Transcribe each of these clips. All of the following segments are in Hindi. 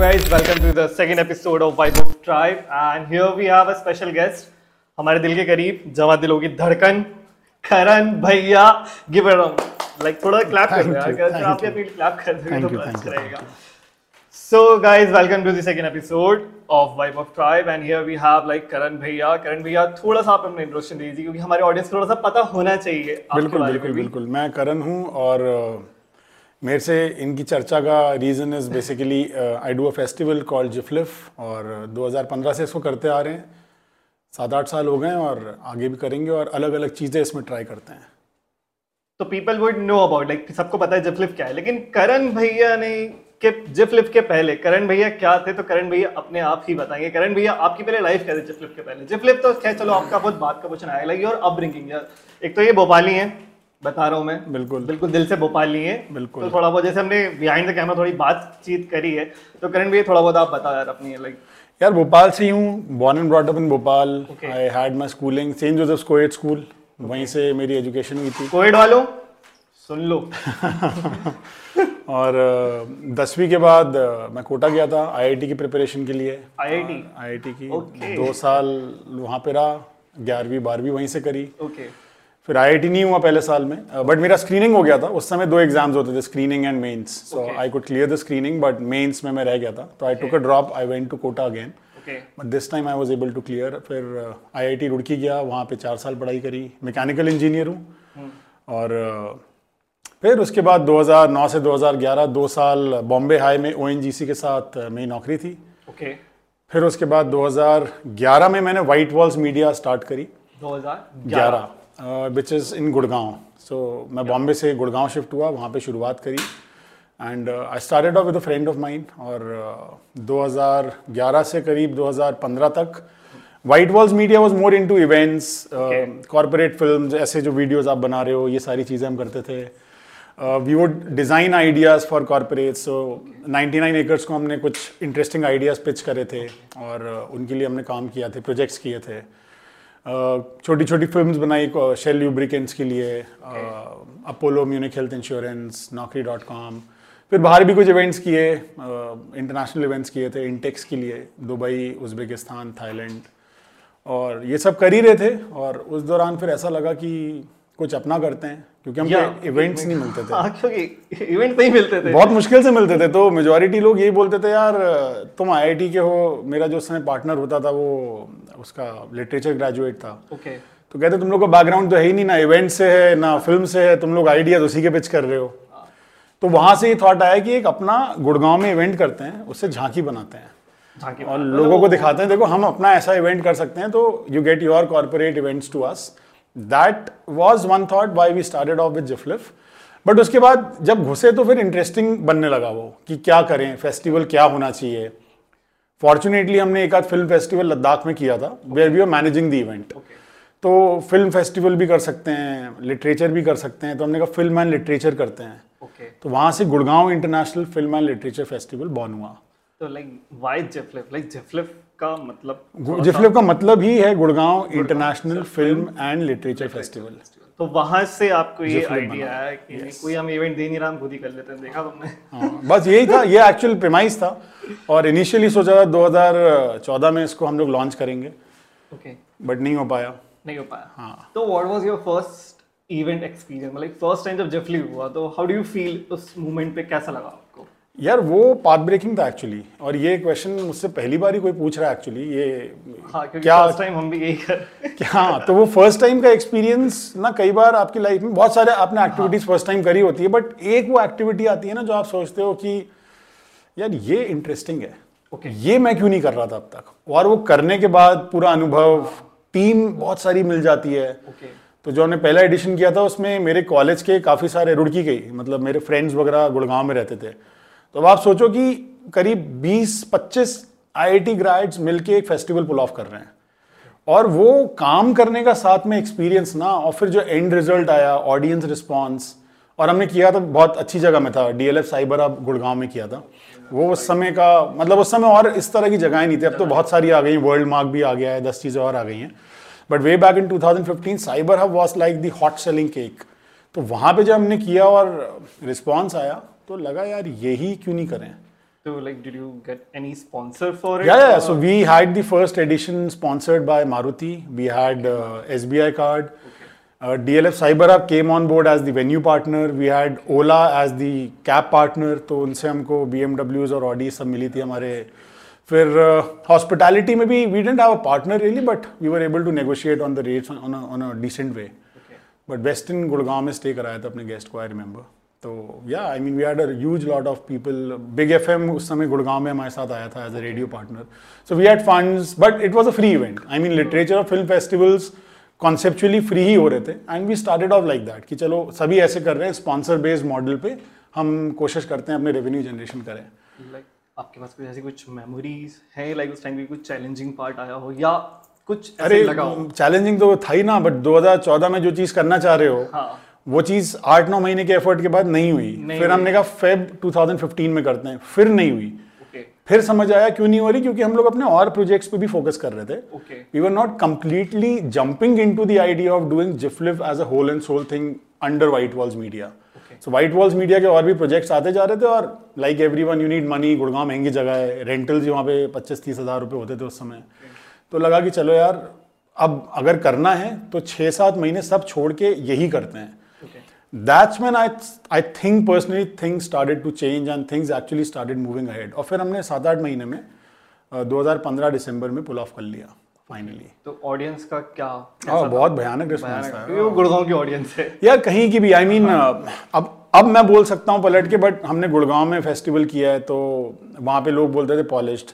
Guys welcome to the second episode of vibe of tribe and here we have a special guest हमारे दिल के करीब जवा दिलों की धड़कन करण भैया गिव इट अप लाइक थोड़ा क्लैप कर दो अगर आप भी अपनी क्लैप कर दो तो बेस्ट रहेगा so guys welcome to the second episode of vibe of tribe and here we have like Karan भैया। करण भैया थोड़ा सा अपना इंट्रोडक्शन दीजिए क्योंकि हमारे ऑडियंस को थोड़ा सा पता होना चाहिए बिल्कुल बिल्कुल बिल्कुल। मैं करण हूँ और मेरे से इनकी चर्चा का reason is basically I do a festival call GIFLIF और 2015 से इसको करते आ रहे हैं। सात आठ साल हो गए हैं और आगे भी करेंगे और अलग अलग चीज़ें इसमें ट्राई करते हैं। तो people would know about like सबको पता है जिफलिप क्या है। लेकिन करण भैया ने, के जिफलिप के पहले, करण भैया क्या थे तो करण भैया अपने आप ही बताएँगे। करण भैया आपकी पहले लाइफ क्या थी जिफलिप के पहले? जिफलिप तो खैर चलो आपका बहुत बात का क्वेश्चन आएगा लाइक योर अपब्रिंगिंग एक तो ये भोपाली है। बता रहा हूँ मैं। बिल्कुल। बिल्कुल दिल से भोपाली है। बिल्कुल। तो थोड़ा बहुत जैसे हमने बिहाइंड द कैमरा थोड़ी बातचीत करी है तो करण भैया थोड़ा बहुत आप बताओ यार अपनी लाइक यार भोपाल से हूँ born and brought up in Bhopal. I had my schooling saint Joseph coed school वहीं से मेरी एजुकेशन हुई थी। कोविड वालों सुन लो। और दसवीं के बाद मैं कोटा गया था आईआईटी की प्रिपरेशन के लिए। आईआईटी आईआईटी की। Okay. दो साल वहाँ पे रहा ग्यारहवीं बारहवीं वहीं से करी। ओके फिर आईआईटी नहीं हुआ पहले साल में बट uh, मेरा स्क्रीनिंग हो गया था। उस समय दो एग्ज़ाम्स होते थे screening and mains so I could clear the screening but mains में मैं रह गया था। तो I took a drop I went to Kota again but this time I was able to clear फिर आईआईटी रुड़की गया वहाँ पे चार साल पढ़ाई करी। मैकेनिकल इंजीनियर हूँ। और uh, फिर उसके बाद 2009 से 2011 दो साल बॉम्बे हाई में ओएनजीसी के साथ uh, मेरी नौकरी थी। ओके फिर उसके बाद 2011 में मैंने वाइट वॉल्स मीडिया स्टार्ट करी। 2011 11 विच इज़ इन गुड़गांव सो मैं बॉम्बे से गुड़गांव शिफ्ट हुआ वहाँ पे शुरुआत करी। And I started off with a friend of mine और uh, 2011 से करीब 2015 तक। White walls media was more into events corporate film ऐसे जो वीडियोज़ आप बना रहे हो ये सारी चीज़ें हम करते थे। We would design ideas for corporate so 99 acres को हमने कुछ इंटरेस्टिंग आइडियाज़ पिच करे थे और uh, उनके लिए हमने काम किया थे प्रोजेक्ट्स किए थे। छोटी छोटी फिल्म्स बनाई शेल ल्यूब्रिकेंट्स के लिए Apollo Munich health insurance Naukri dot com फिर बाहर भी कुछ इवेंट्स किए इंटरनेशनल इवेंट्स किए थे इंटेक्स के लिए दुबई उज़्बेकिस्तान थाईलैंड और ये सब कर ही रहे थे और उस दौरान फिर ऐसा लगा कि कुछ अपना करते हैं क्योंकि हमको इवेंट्स नहीं मिलते थे। हाँ क्योंकि इवेंट नहीं मिलते थे। बहुत मुश्किल से मिलते थे तो मेजोरिटी लोग यही बोलते थे यार तुम आईआईटी के हो मेरा जो उस समय पार्टनर होता था वो उसका लिटरेचर ग्रेजुएट था। ओके तो कहते तुम लोग का बैकग्राउंड तो है ही नहीं ना इवेंट से है ना फ़िल्म से है तुम लोग आइडियाज़ उसी के पिच कर रहे हो। तो वहाँ से ये थॉट आया कि एक अपना गुड़गांव में इवेंट करते हैं उससे झांकी बनाते हैं। और लोगों को दिखाते हैं देखो हम अपना ऐसा इवेंट कर सकते हैं तो you get your corporate events to us that was one thought why we started off with GIFLIF but उसके बाद जब घुसे तो फिर इंटरेस्टिंग बनने लगा वो कि क्या करें फेस्टिवल क्या होना चाहिए। फॉर्चुनेटली हमने एक आध फ़िल्म फेस्टिवल लद्दाख में किया था where we are managing the event तो फ़िल्म फेस्टिवल भी कर सकते हैं लिटरेचर भी कर सकते हैं। तो हमने कहा फ़िल्म एंड लिटरेचर करते हैं। ओके तो वहाँ से Gurgaon international film and literature festival born हुआ। तो like why GIFLIF like GIFLIF का मतलब जिफलिप का मतलब ही है Gurgaon international film and literature festival तो वहाँ से आपको ये आइडिया। आया कि नहीं, कोई हम इवेंट दे नहीं रहा हम खुद ही कर लेते हैं। देखा तुमने? हाँ, बस यही था ये एक्चुअल प्रेमाइस था। और इनिशियली सोचा था 2014 में इसको हम लोग लॉन्च करेंगे। ओके बट नहीं हो पाया। नहीं हो पाया। हाँ। तो what was your first event experience मतलब फ़र्स्ट टाइम जब जिफलिप हुआ तो हाउ डू यू फील उस मोमेंट पे कैसा लगा? यार वो पाथ ब्रेकिंग था एक्चुअली और ये क्वेश्चन मुझसे पहली बार ही कोई पूछ रहा है एक्चुअली ये हाँ क्या फ़र्स्ट टाइम हम भी यही कर क्या? तो वो फ़र्स्ट टाइम का एक्सपीरियंस ना कई बार आपकी लाइफ में बहुत सारे आपने एक्टिविटीज़ फ़र्स्ट टाइम करी होती है बट एक वो एक्टिविटी आती है ना जो आप सोचते हो कि यार ये इंटरेस्टिंग है। Okay okay. ये मैं क्यों नहीं कर रहा था अब तक? और वो करने के बाद पूरा अनुभव टीम बहुत सारी मिल जाती है। ओके तो जो हमने पहला एडिशन किया था उसमें मेरे कॉलेज के काफ़ी सारे रुड़की के ही, मतलब मेरे फ्रेंड्स वगैरह गुड़गांव में रहते थे। तो अब आप सोचो कि करीब 20-25 आईआईटी ग्रेड्स मिलके एक फेस्टिवल पुल ऑफ़ कर रहे हैं। और वो काम करने का साथ में एक्सपीरियंस ना, और फिर जो एंड रिज़ल्ट आया ऑडियंस रिस्पॉन्स और हमने किया था, बहुत अच्छी जगह में था डीएलएफ साइबर अब गुड़गांव में किया था। वो उस समय का मतलब उस समय और इस तरह की जगहें नहीं थी। अब तो बहुत सारी आ गई वर्ल्ड मार्क भी आ गया है, दस चीज़ें और आ गई हैं। But way back in 2015 cyber hub was like the hot selling cake तो वहाँ पे जब हमने किया और रिस्पॉन्स आया तो लगा यार यही क्यों नहीं करें So like, did you get any sponsor for it? Yeah, yeah. So we had the first edition sponsored by Maruti. We had uh, SBI card. Okay. Uh, DLF CyberUp came on board as the venue partner. We had Ola as the cab partner. तो उनसे हमको BMWs और Audi सब मिली थी हमारे फिर हॉस्पिटैलिटी में भी we didn't have a partner really but we were able to negotiate on the rates on on a decent way. But Westin इन गुड़गांव में स्टे कराया था अपने गेस्ट को आई रिमेंबर तो yeah I mean we had a huge lot of people big F M उस समय गुड़गांव में हमारे साथ आया था as a radio partner so we had funds but it was a free event I mean literature और फ़िल्म फेस्टिवल्स कॉन्सेप्चुअली फ्री ही हो रहे थे. And we started off like that कि चलो सभी ऐसे कर रहे हैं स्पॉन्सर बेस्ड मॉडल पे हम कोशिश करते हैं अपने रेवेन्यू जनरेशन करें. Like, आपके पास कुछ ऐसी कुछ मेमोरीज है? लाइक उस टाइम की कुछ चैलेंजिंग पार्ट आया हो? या कुछ ऐसे अरे लगा हो? चैलेंजिंग तो था ही ना बट 2014 में जो चीज़ करना चाह रहे हो हाँ। वो चीज़ आठ नौ महीने के एफर्ट के बाद नहीं हुई। नहीं फिर हमने कहा फेब 2015 में करते हैं। फिर नहीं हुई। ओके फिर समझ आया क्यों नहीं हो रही? क्योंकि हम लोग अपने और प्रोजेक्ट्स पे भी फोकस कर रहे थे। We were not completely jumping in to the idea of doing GIFLIF as a whole and soul thing under White Walls Media so White Walls Media के और भी प्रोजेक्ट्स आते जा रहे थे और like everyone you need money Gurgaon महँगी जगह है रेंटल्स वहाँ पे पच्चीस तीस हज़ार रुपये होते थे उस समय। तो लगा कि चलो यार अब अगर करना है तो छः सात महीने सब छोड़ के यही करते हैं। Okay That's I I I think personally things started to change and things actually started moving ahead. और फिर हमने सात आठ महीने में अ, 2015 दिसंबर में पुल ऑफ़ कर लिया फाइनली तो ऑडियंस का क्या हाँ बहुत भयानक रिस्पॉन्स था। वो गुड़गांव की ऑडियंस है। यार कहीं की भी आई I मीन mean, अब अब मैं बोल सकता हूँ पलट के बट हमने गुड़गांव में फेस्टिवल किया है तो वहाँ पे लोग बोलते थे पॉलिश्ड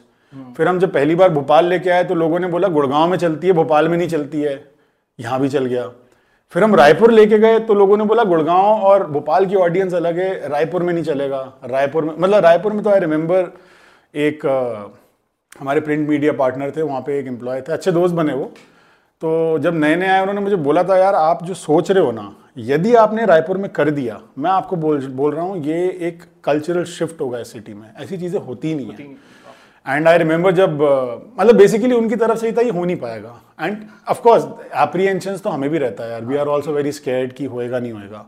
फिर हम जब पहली बार भोपाल लेके आए तो लोगों ने बोला गुड़गांव में चलती है भोपाल में नहीं चलती है। यहाँ भी चल गया। फिर हम रायपुर लेके गए तो लोगों ने बोला गुड़गांव और भोपाल की ऑडियंस अलग है रायपुर में नहीं चलेगा। रायपुर में मतलब रायपुर में तो आई रिमेंबर एक अ, हमारे प्रिंट मीडिया पार्टनर थे वहाँ पे एक एम्प्लॉय थे अच्छे दोस्त बने वो। तो जब नए नए आए उन्होंने मुझे बोला था यार आप जो सोच रहे हो ना यदि आपने रायपुर में कर दिया मैं आपको बोल बोल रहा हूँ ये एक कल्चरल शिफ्ट होगा इस सिटी में। ऐसी चीज़ें होती नहीं है। एंड आई रिमेंबर जब मतलब बेसिकली उनकी तरफ़ से ही था, ये हो नहीं पाएगा। एंड ऑफकोर्स एप्रीहेंशन तो हमें भी रहता है यार। We are also very scared कि होएगा, नहीं होएगा।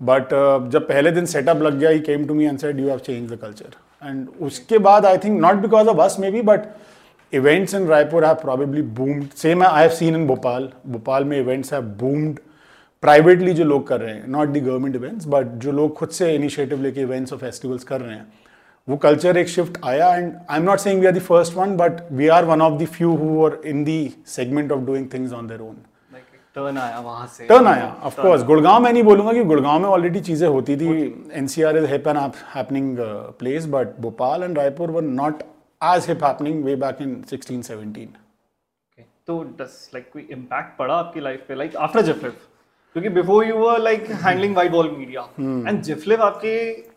बट जब पहले दिन सेटअप लग गया he came to me and said you have change the culture and उसके बाद I think not because of us maybe but events in Raipur have probably boomed same I have seen in Bhopal Bhopal में इवेंट्स हैव बूम्ड प्राइवेटली जो लोग कर रहे हैं। Not the government events but जो लोग खुद से इनिशिएटिव लेके इवेंट्स और फेस्टिवल्स कर रहे हैं। वो कल्चर एक शिफ्ट आया and I am not saying we are the first one but we are one of the few who are in the segment of doing things on their own turn आया वहाँ से। टर्न आया ऑफ़ कोर्स गुड़गांव में नहीं बोलूँगा कि गुड़गांव में ऑलरेडी चीज़ें होती थी। NCR is hip and happening place but Bhopal and Raipur were not as hip happening way back in 16 17 Okay. तो डस लाइक कोई इम्पैक्ट पड़ा आपकी लाइफ पे? लाइक आफ्टर जिफलिव क्योंकि before you were like handling White Wall Media and GIFLIF आपकी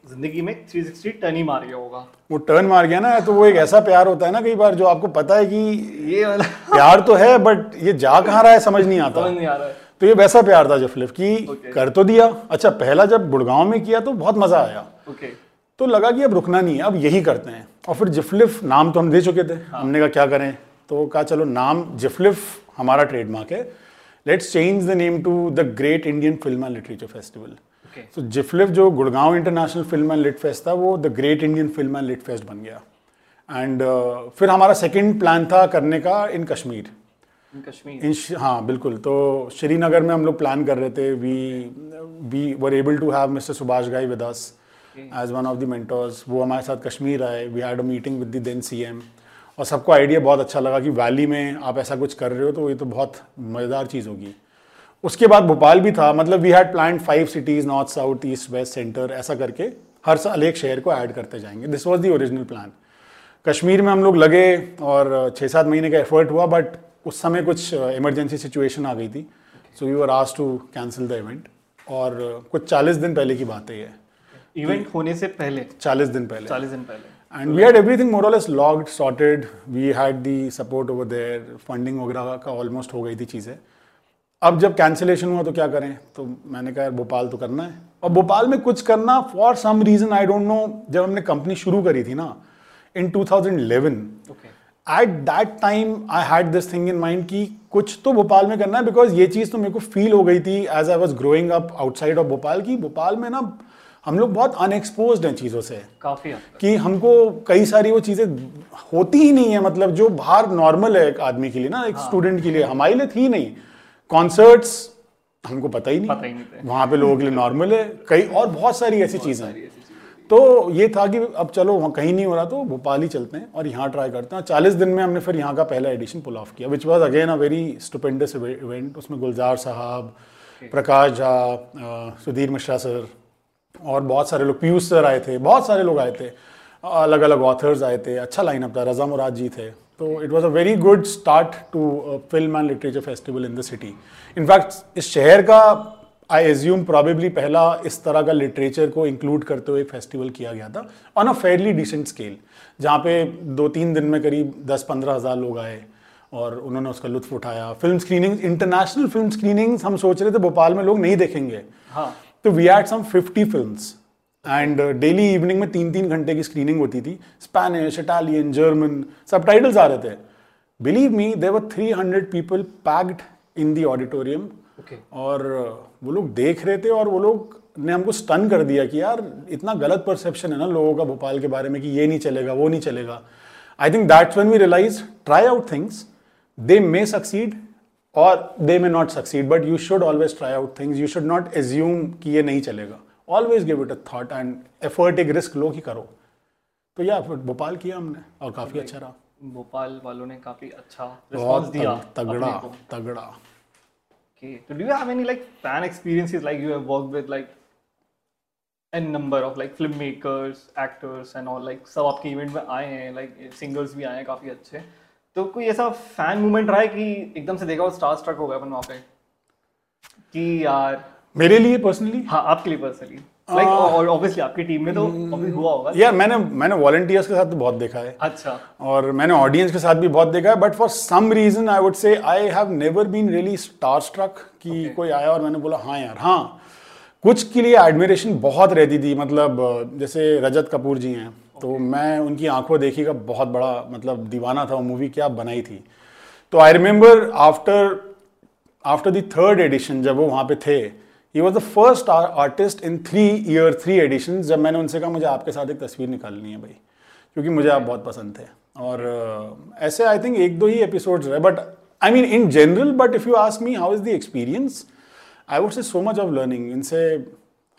ज़िंदगी में 360 टर्न ही मार गया होगा। वो टर्न मार गया ना तो वो एक ऐसा प्यार होता है ना कई बार जो आपको पता है कि ये वाला प्यार तो है बट ये जा कहाँ रहा है समझ नहीं आता। समझ नहीं आ रहा है। तो ये वैसा प्यार था जफलिफ कि Okay. कर तो दिया। अच्छा पहला जब गुड़गांव में किया तो बहुत मज़ा आया। ओके तो लगा कि अब रुकना नहीं है अब यही करते हैं। और फिर जिफलिफ नाम तो हम दे चुके थे। हाँ. हमने कहा क्या करें? तो कहा चलो नाम जिफलिफ हमारा ट्रेडमार्क है। Let's change the name to the great Indian film and literature festival तो जिफलिफ जो Gurgaon international film and lit fest था वो the great Indian film and lit fest बन गया। एंड uh, फिर हमारा सेकेंड प्लान था करने का इन कश्मीर इन कश्मीर इन हाँ बिल्कुल। तो श्रीनगर में हम लोग प्लान कर रहे थे। We we were able to have mister Subhash Ghai with us as one of the mentors वो हमारे साथ कश्मीर आए। We had a meeting with the then CM और सबको आइडिया बहुत अच्छा लगा कि वैली में आप ऐसा कुछ कर रहे हो तो ये तो बहुत मज़ेदार चीज़ होगी। उसके बाद भोपाल भी था मतलब we had plan five cities north south east west centre ऐसा करके हर साल एक शहर को ऐड करते जाएँगे। This was the original plan Kashmir में हम लोग लगे और छः सात महीने का एफर्ट हुआ बट उस समय कुछ इमरजेंसी सिचुएशन आ गई थी। सो वी वर आस टू कैंसिल द इवेंट और कुछ चालीस दिन पहले की बात है ये। इवेंट होने से पहले? चालीस दिन पहले। 40 दिन पहले। And we had everything more less logged sorted we had the support over there funding वगैरह का ऑलमोस्ट हो गई थी चीज़ें. अब जब कैंसिलेशन हुआ तो क्या करें? तो मैंने कहा यार भोपाल तो करना है. और भोपाल में कुछ करना for some reason I don't know जब हमने कंपनी शुरू करी थी ना इन 2011 okay at that time I had this thing in mind कि कुछ तो भोपाल में करना है बिकॉज़ ये चीज़ तो मेरे को फील हो गई थी as I was growing up outside of Bhopal की भोपाल में ना हम लोग बहुत अनएक्सपोज हैं चीज़ों से। काफ़ी कि हमको कई सारी वो चीज़ें होती ही नहीं है मतलब जो बाहर नॉर्मल है एक आदमी के लिए ना एक स्टूडेंट के लिए हमारे लिए थी नहीं। कॉन्सर्ट्स हमको पता ही पता ही नहीं नहीं वहाँ पे लोगों के लिए नॉर्मल है कई और बहुत सारी ऐसी चीज़ें हैं। तो ये था कि अब चलो वहाँ कहीं नहीं हो रहा तो भोपाल ही चलते हैं और यहाँ ट्राई करते हैं। चालीस दिन में हमने फिर यहाँ का पहला एडिशन पुल ऑफ़ किया which was again a very stupendous event उसमें गुलजार साहब प्रकाश झा सुधीर मिश्रा सर और बहुत सारे लोग, पीयूष सर आए थे, बहुत सारे लोग आए थे अलग अलग ऑथर्स आए थे अच्छा लाइनअप था, रजा मुराद जी थे। तो it was a very good start to film and literature festival in the city in fact इस शहर का आई एज्यूम प्रॉबेबली पहला इस तरह का लिटरेचर को इंक्लूड करते हुए फेस्टिवल किया गया था on a fairly decent scale जहाँ पे दो तीन दिन में करीब दस पंद्रह हज़ार लोग आए, और उन्होंने उसका लुत्फ उठाया। Film screening international film screenings हम सोच रहे थे, भोपाल में लोग नहीं देखेंगे। हाँ। तो we had some fifty film and daily evening में तीन तीन घंटे की स्क्रीनिंग होती थी। Spanish Italian German subtitles आ रहे थे। Believe me there 300 people packed in the auditorium और वो लोग देख रहे थे और वो लोग ने हमको स्टन कर दिया कि यार इतना गलत परसेप्शन है ना लोगों का भोपाल के बारे में कि ये नहीं चलेगा वो नहीं चलेगा। I think that's when we realize try out things they may succeed और they may not succeed but you should always try out things you should not assume कि ये नहीं चलेगा. Always give it a thought and effort एक रिस्क लो कि करो. तो या फिर भोपाल किया हमने और काफ़ी अच्छा रहा. भोपाल वालों ने काफ़ी अच्छा रिस्पांस दिया तग- तगड़ा। तगड़ा. Okay. So do you have any like fan experiences? Like you have worked with like a number of like filmmakers, actors and all like सब आपके इवेंट में आए हैं like singers भी आए हैं काफ़ी अच्छे. तो कोई ऐसा फ़ैन मोमेंट रहा है कि एकदम से देखा और स्टार स्ट्रक हो गया अपन वहाँ पे? कि यार मेरे लिए पर्सनली हाँ आपके लिए पर्सनली लाइक ऑब्वियसली आपकी टीम में तो हुआ होगा। यार मैंने मैंने वॉलंटियर्स के साथ तो बहुत देखा है। अच्छा। और मैंने ऑडियंस के साथ भी बहुत देखा है but for some reason I would say I have never been really star struck कि कोई आया और मैंने बोला हाँ यार हाँ। कुछ के लिए एडमिरेशन बहुत रहती थी मतलब जैसे रजत कपूर जी हैं। तो मैं उनकी आँखों देखी का बहुत बड़ा मतलब दीवाना था वो मूवी क्या बनाई थी। तो I remember after after the third edition जब वो वहाँ पे थे he was the first artist in three year three edition जब मैंने उनसे कहा मुझे आपके साथ एक तस्वीर निकालनी है भाई क्योंकि मुझे आप बहुत पसंद थे। और अ, ऐसे आई थिंक एक दो ही एपिसोड्स रहे but I mean in general but if you ask me how is the experience I would say so much of learning इनसे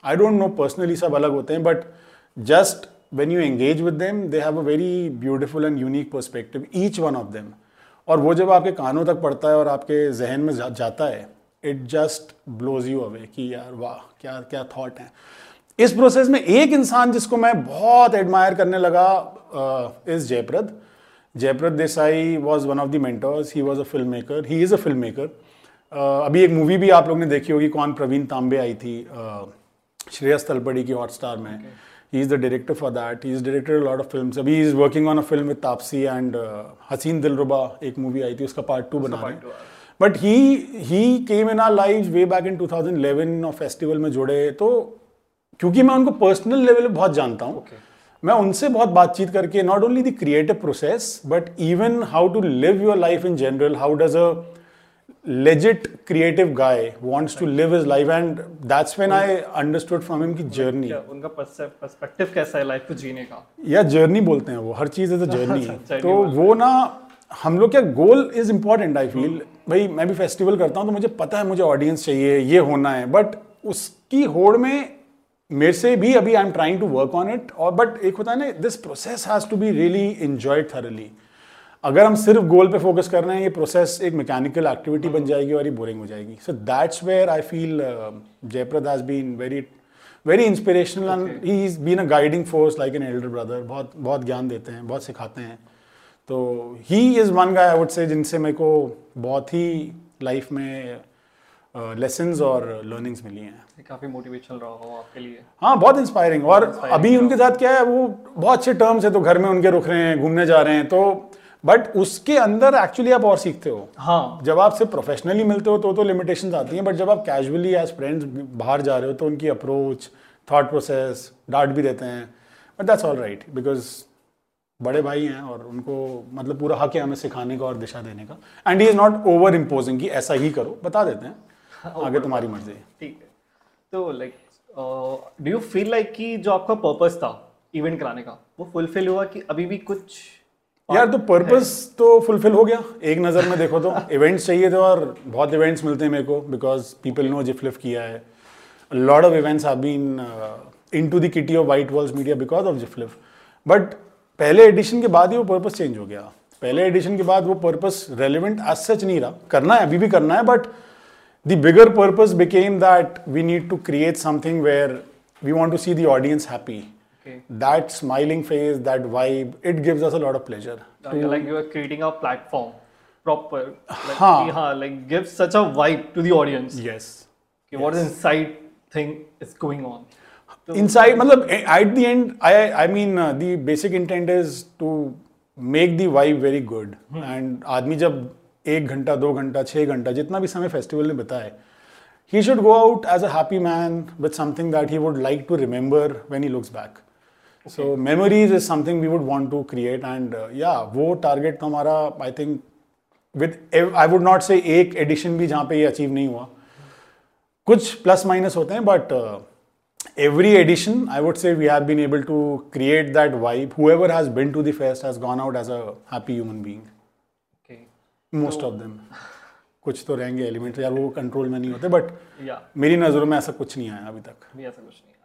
आई डोंट नो पर्सनली सब अलग होते हैं but just when you engage with them they have a very beautiful and unique perspective each one of them और वो जब आपके कानों तक पड़ता है और आपके जहन में जा, जाता है it just blows you away कि यार वाह क्या क्या थॉट है। इस प्रोसेस में एक इंसान जिसको मैं बहुत एडमायर करने लगा is Jaiprad Jaiprad Desai was one of the mentors he was a filmmaker he is a filmmaker अभी एक मूवी भी आप लोग ने देखी होगी कौन प्रवीण तांबे आई थी uh, श्रेयस तलपड़ी की हॉटस्टार में। He is the director for that he is director lot of film अभी is working on a film with Taapsee and Haseen Dillruba एक मूवी आई थी उसका पार्ट टू बना रहे हैं but he he came in our life way back in 2011 और फेस्टिवल में जुड़े तो क्योंकि मैं उनको पर्सनल लेवल पे बहुत जानता हूँ मैं उनसे बहुत बातचीत करके not only the creative process but even how to live your life in general how does a legit creative guy wants to live his life and that's when i understood from him की जर्नी उनका पर्सपेक्टिव कैसा है लाइफ को जीने का? या जर्नी बोलते हैं वो हर चीज़ इज़ अ जर्नी journey तो वो ना हम लोग क्या goal is important I feel भाई मैं भी फेस्टिवल करता हूँ तो मुझे पता है मुझे ऑडियंस चाहिए ये होना है. बट उसकी होड़ में मेरे से भी अभी I am trying to work on it और बट एक होता है ना this process has to be really enjoyed thoroughly अगर हम सिर्फ़ गोल पे फोकस कर रहे हैं ये प्रोसेस एक मैकेनिकल एक्टिविटी बन जाएगी और ये बोरिंग हो जाएगी। So that's where I feel Jaiprad has been very very inspirational and he is been a guiding force like an elder brother बहुत बहुत ज्ञान देते हैं बहुत सिखाते हैं। तो he is one guy I would say जिनसे मेरे को बहुत ही लाइफ में लेसन्स और लर्निंग्स मिली हैं। काफ़ी मोटिवेशनल रहा होगा आपके लिए। हाँ बहुत इंस्पायरिंग और अभी उनके साथ क्या है वो बहुत अच्छे टर्म्स है तो घर में उनके रुक रहे हैं घूमने जा रहे हैं तो बट उसके अंदर एक्चुअली आप और सीखते हो। हाँ। जब आप सिर्फ़ प्रोफेशनली मिलते हो तो तो लिमिटेशंस आती हैं बट जब आप कैजुअली एज फ्रेंड्स बाहर जा रहे हो तो उनकी अप्रोच थॉट प्रोसेस डांट भी देते हैं। But that's all right because बड़े भाई हैं और उनको मतलब पूरा हक है हमें सिखाने का और दिशा देने का। And he is not over imposing कि ऐसा ही करो बता देते हैं। आगे तुम्हारी मर्ज़ी। है ठीक है। तो like do you feel like कि जो आपका पर्पस था इवेंट कराने का वो फुलफिल हुआ कि अभी भी कुछ यार तो पर्पस तो फुलफिल हो गया। एक नज़र में देखो तो इवेंट्स चाहिए थे और बहुत इवेंट्स मिलते हैं मेरे को बिकॉज़ पीपल नो जिफ्लिफ किया है। Lot of events have been in to the kitty of White Walls Media because of GIFLIF but पहले एडिशन के बाद ही वो पर्पस चेंज हो गया। पहले एडिशन के बाद वो पर्पस रेलिवेंट एज सच नहीं रहा। करना है अभी भी करना है but the bigger purpose became that we need to create something where we want to see the audience happy Okay. that smiling face, that vibe, it gives us a lot of pleasure. to, like you are creating a platform proper like, हाँ. कि हाँ like gives such a vibe to the audience Yes. कि what is inside thing is going on तो Inside, मतलब at the end, I I mean uh, the basic intent is to make the vibe very good. And आदमी जब एक घंटा दो घंटा छः घंटा जितना भी समय फेस्टिवल में बिताए he should go out as a happy man with something that he would like to remember when he looks back. So memories is something we would want to create and या वो टारगेट तो हमारा I think with I would not say एक एडिशन भी जहाँ पे ये अचीव नहीं हुआ। कुछ प्लस माइनस होते हैं but every edition I would say we have been able to create that vibe whoever has been to the fest has gone out as a happy human being most of them कुछ तो रहेंगे एलिमेंट यार वो कंट्रोल में नहीं होते बट yeah. मेरी नज़रों में ऐसा कुछ नहीं आया अभी तक। नहीं ऐसा कुछ नहीं।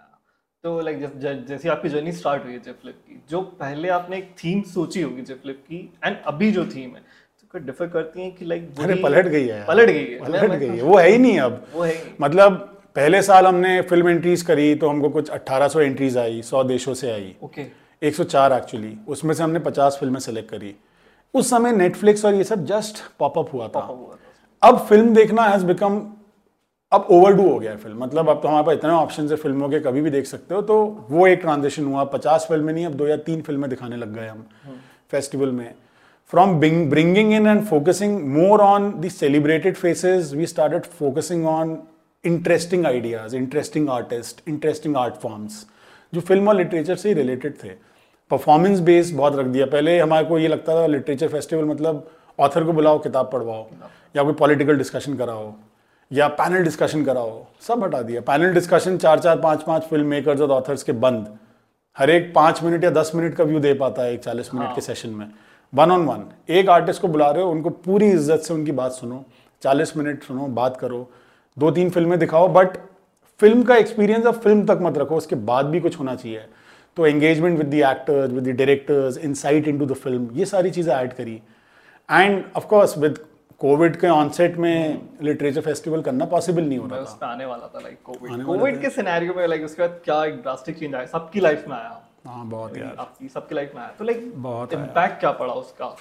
तो लाइक जैसे जैसे आपकी जर्नी स्टार्ट हुई है जेफ फ्लिप की जो पहले आपने एक थीम सोची होगी जेफ फ्लिप की एंड अभी जो थीम है तो डिफर करती है कि लाइक अरे पलट गई है पलट गई है। पलट गई है। वो है ही नहीं अब। वो है मतलब पहले साल हमने फ़िल्म एंट्रीज करी तो हमको कुछ 1800 एंट्रीज आई 100 देशों से आई। ओके 104 एक्चुअली उसमें से हमने 50 फ़िल्में सेलेक्ट करी। उस समय नेटफ्लिक्स और ये सब जस्ट पॉपअप हुआ था। अब फ़िल्म देखना हैज़ बिकम अब ओवरडू हो गया है फ़िल्म मतलब अब तो हमारे पास इतने ऑप्शन है फ़िल्मों के कभी भी देख सकते हो तो वो एक ट्रांजेक्शन हुआ। पचास फ़िल्में नहीं अब दो या तीन फ़िल्में दिखाने लग गए हम फेस्टिवल में। From bringing in and focusing more on the celebrated faces we started focusing on interesting ideas interesting artist interesting art forms जो फ़िल्म और लिटरेचर से ही रिलेटेड थे। परफॉर्मेंस बेस बहुत रख दिया। पहले हमारे को ये लगता था लिटरेचर फेस्टिवल मतलब ऑथर को बुलाओ किताब पढ़वाओ या कोई पॉलिटिकल डिस्कशन कराओ। या पैनल डिस्कशन कराओ सब हटा दिया। पैनल डिस्कशन चार चार पाँच पाँच फ़िल्म मेकर्स और ऑथर्स के बंद। हर एक पाँच मिनट या दस मिनट का व्यू दे पाता है एक चालीस मिनट के सेशन में। वन ऑन वन एक आर्टिस्ट को बुला रहे हो उनको पूरी इज़्ज़त से उनकी बात सुनो। चालीस मिनट सुनो बात करो। दो तीन फ़िल्में दिखाओ बट फ़िल्म का एक्सपीरियंस अब फ़िल्म तक मत रखो उसके बाद भी कुछ होना चाहिए। तो engagement with the actors with the directors insight into the film ये सारी चीज़ें ऐड करी। And of course with COVID के ऑनसेट में लिटरेचर फेस्टिवल करना पॉसिबल नहीं हो रहा था। आने वाला था लाइक कोविड कोविड के सिनेरियो में लाइक उसके बाद क्या एक ड्रास्टिक चेंज आया? सबकी लाइफ में आया। हाँ बहुत यार। आपकी सबकी लाइफ में आया। तो लाइक बहुत आया। इम्पैक्ट क्या पड़ा उसका?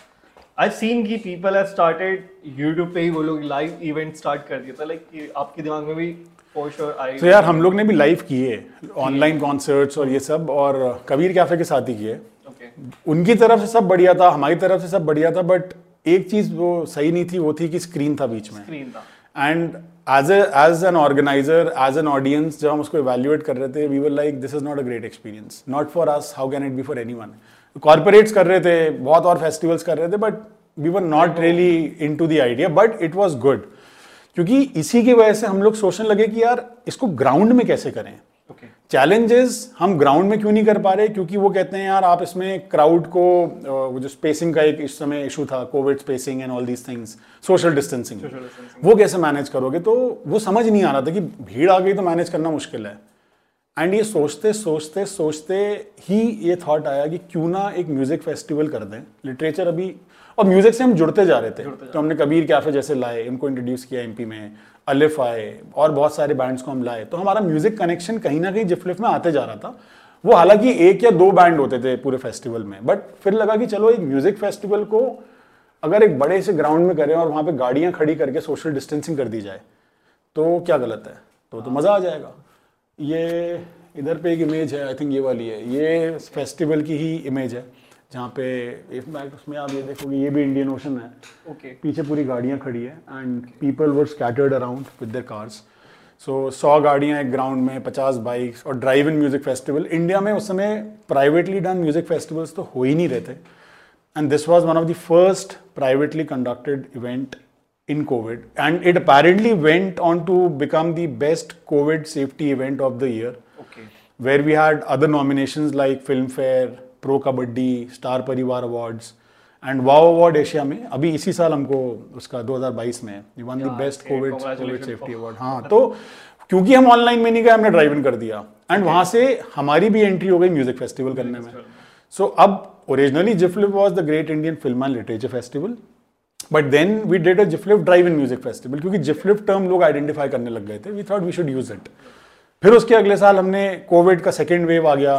आई सीन की पीपल हैव स्टार्टेड यूट्यूब पे ही वो लोग लाइव इवेंट स्टार्ट कर दिया था लाइक कि आपके दिमाग में भी फॉर श्योर आई तो यार हम लोग ने भी लाइव किए ऑनलाइन कॉन्सर्ट्स और ये सब और कबीर कैफ़े के साथ ही किए। ओके उनकी तरफ़ से सब बढ़िया था हमारी तरफ़ से सब बढ़िया था बट एक चीज़ वो सही नहीं थी वो थी कि स्क्रीन था बीच में। स्क्रीन था। And as as an organiser as an audience जब हम उसको इवेल्युएट कर रहे थे we were like this is not a great experience not for us how can it be for anyone corporates कर रहे थे बहुत और फेस्टिवल्स कर रहे थे but we were not really into the idea but it was good क्योंकि इसी की वजह से हम लोग सोचने लगे कि यार इसको ग्राउंड में कैसे करें? ओके चैलेंजेस हम ग्राउंड में क्यों नहीं कर पा रहे? क्योंकि वो कहते हैं यार आप इसमें क्राउड को वो जो स्पेसिंग का एक इस समय इशू था COVID spacing and all these things social distancing वो कैसे मैनेज करोगे? तो वो समझ नहीं आ रहा था कि भीड़ आ गई तो मैनेज करना मुश्किल है। एंड ये सोचते सोचते सोचते ही ये थॉट आया कि क्यों ना एक म्यूज़िक फेस्टिवल कर दें। लिटरेचर अभी और म्यूज़िक से हम जुड़ते जा रहे थे। तो हमने कबीर कैफ़े जैसे लाए इनको इंट्रोड्यूस किया एमपी में। अलिफ आए और बहुत सारे बैंड्स को हम लाए। तो हमारा म्यूज़िक कनेक्शन कहीं ना कहीं जिफलिफ में आते जा रहा था। वो हालाँकि एक या दो बैंड होते थे पूरे फेस्टिवल में बट फिर लगा कि चलो एक म्यूज़िक फेस्टिवल को अगर एक बड़े से ग्राउंड में करें और वहाँ पे गाड़ियाँ खड़ी करके सोशल डिस्टेंसिंग कर दी जाए तो क्या गलत है? तो तो मज़ा आ जाएगा। ये इधर पे एक इमेज है आई थिंक ये वाली है। ये फेस्टिवल की ही इमेज है। जहाँ पे इनफैक्ट उसमें आप ये देखोगे ये भी इंडियन ओशन है। ओके पीछे पूरी गाड़ियाँ खड़ी है and people were scattered around with their cars so सौ गाड़ियाँ एक ग्राउंड में पचास बाइक्स और drive in music festival India में उस समय प्राइवेटली डन म्यूज़िक फेस्टिवल्स तो हो ही नहीं रहे थे। And this was one of the first privately conducted event in COVID, and it apparently went on to become the best COVID safety event of the year, okay where we had other nominations like Filmfare, Pro Kabaddi, Star Parivar Awards, and Wow Award Asia में अभी इसी साल हमको उसका 2022 में we won the best COVID COVID safety award हाँ तो क्योंकि हम ऑनलाइन में नहीं गए हमने ड्राइव इन कर दिया। एंड वहाँ से हमारी भी एंट्री हो गई म्यूज़िक फेस्टिवल करने में। सो अब originally GIFLIF was the great Indian film and literature festival but then we did a GIFLIF drive in music festival क्योंकि जिफलिप टर्म लोग आइडेंटिफाई करने लग गए थे। We thought we should use it फिर उसके अगले साल हमने कोविड का सेकेंड वेव आ गया।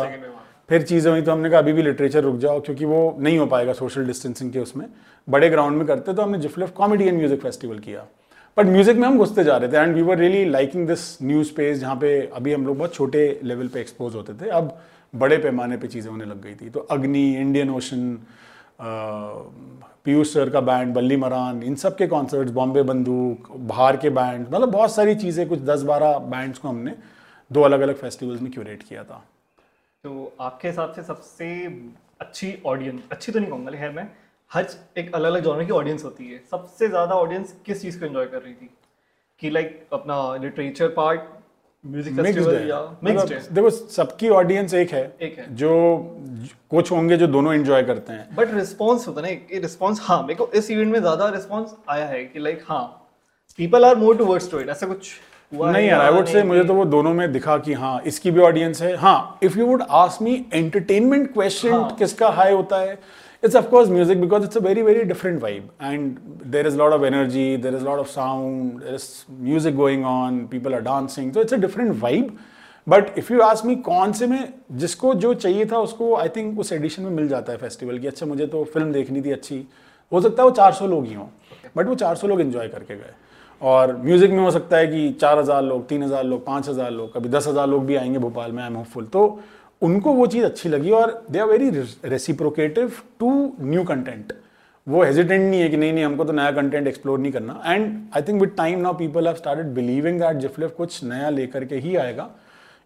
फिर चीज़ें हुई तो हमने कहा, अभी भी लिटरेचर रुक जाओ, क्योंकि वो नहीं हो पाएगा सोशल डिस्टेंसिंग के उसमें। बड़े ग्राउंड में करते तो हमने GIFLIF comedy and music festival किया। बट म्यूज़िक में हम घुसते जा रहे थे and we were really liking this new space जहाँ पे अभी हम लोग बहुत छोटे लेवल पे एक्सपोज होते थे। अब बड़े पैमाने पे चीज़ें होने लग गई थी। तो Agnee Indian Ocean Piyush sir का बैंड बल्ली मरान इन सब के कॉन्सर्ट्स बॉम्बे बंदूक बाहर के बैंड मतलब बहुत सारी चीज़ें, कुछ दस बारह बैंड्स को हमने दो अलग अलग फेस्टिवल्स में क्यूरेट किया था। तो आपके हिसाब से सबसे अच्छी ऑडियंस अच्छी तो नहीं कहूँगा खैर मैं हर एक अलग अलग जॉनर की ऑडियंस होती है। सबसे ज़्यादा ऑडियंस किस चीज़ को एंजॉय कर रही थी? कि लाइक अपना लिटरेचर पार्ट म्यूज़िक फेस्टिवल या मिक्स्ड है? देखो सबकी ऑडियंस एक है एक है। जो कुछ होंगे जो दोनों एंजॉय करते हैं। बट रिस्पॉन्स होता है ना रिस्पॉन्स हाँ मेरे को इस इवेंट में ज़्यादा रिस्पॉन्स आया है कि लाइक हाँ people are more towards to it ऐसा कुछ। हुआ नहीं यार आई वुड से मुझे तो वो दोनों में दिखा कि हाँ इसकी भी ऑडियंस है। हाँ if you would ask me entertainment question. किसका हाई होता है it's of course music because it's a very very different vibe and there is lot of energy there is lot of sound there is music going on people are dancing तो it's a different vibe but if you ask me कौन से में जिसको जो चाहिए था उसको आई थिंक उस एडिशन में मिल जाता है फेस्टिवल की अच्छा मुझे तो फ़िल्म देखनी थी अच्छी। हो सकता है वो 400 लोग ही हों बट वो 400 लोग इन्जॉय करके गए। और म्यूज़िक में हो सकता है कि 4000 लोग 3000 लोग 5000 लोग कभी 10000 लोग भी आएँगे भोपाल में आई एम होपफुल तो उनको वो चीज़ अच्छी लगी और they are very reciprocative to new content वो हेजिटेंट नहीं है कि नहीं नहीं हमको तो नया कंटेंट एक्सप्लोर नहीं करना. And I think with time now people have started believing that GIFLIF कुछ नया लेकर के ही आएगा.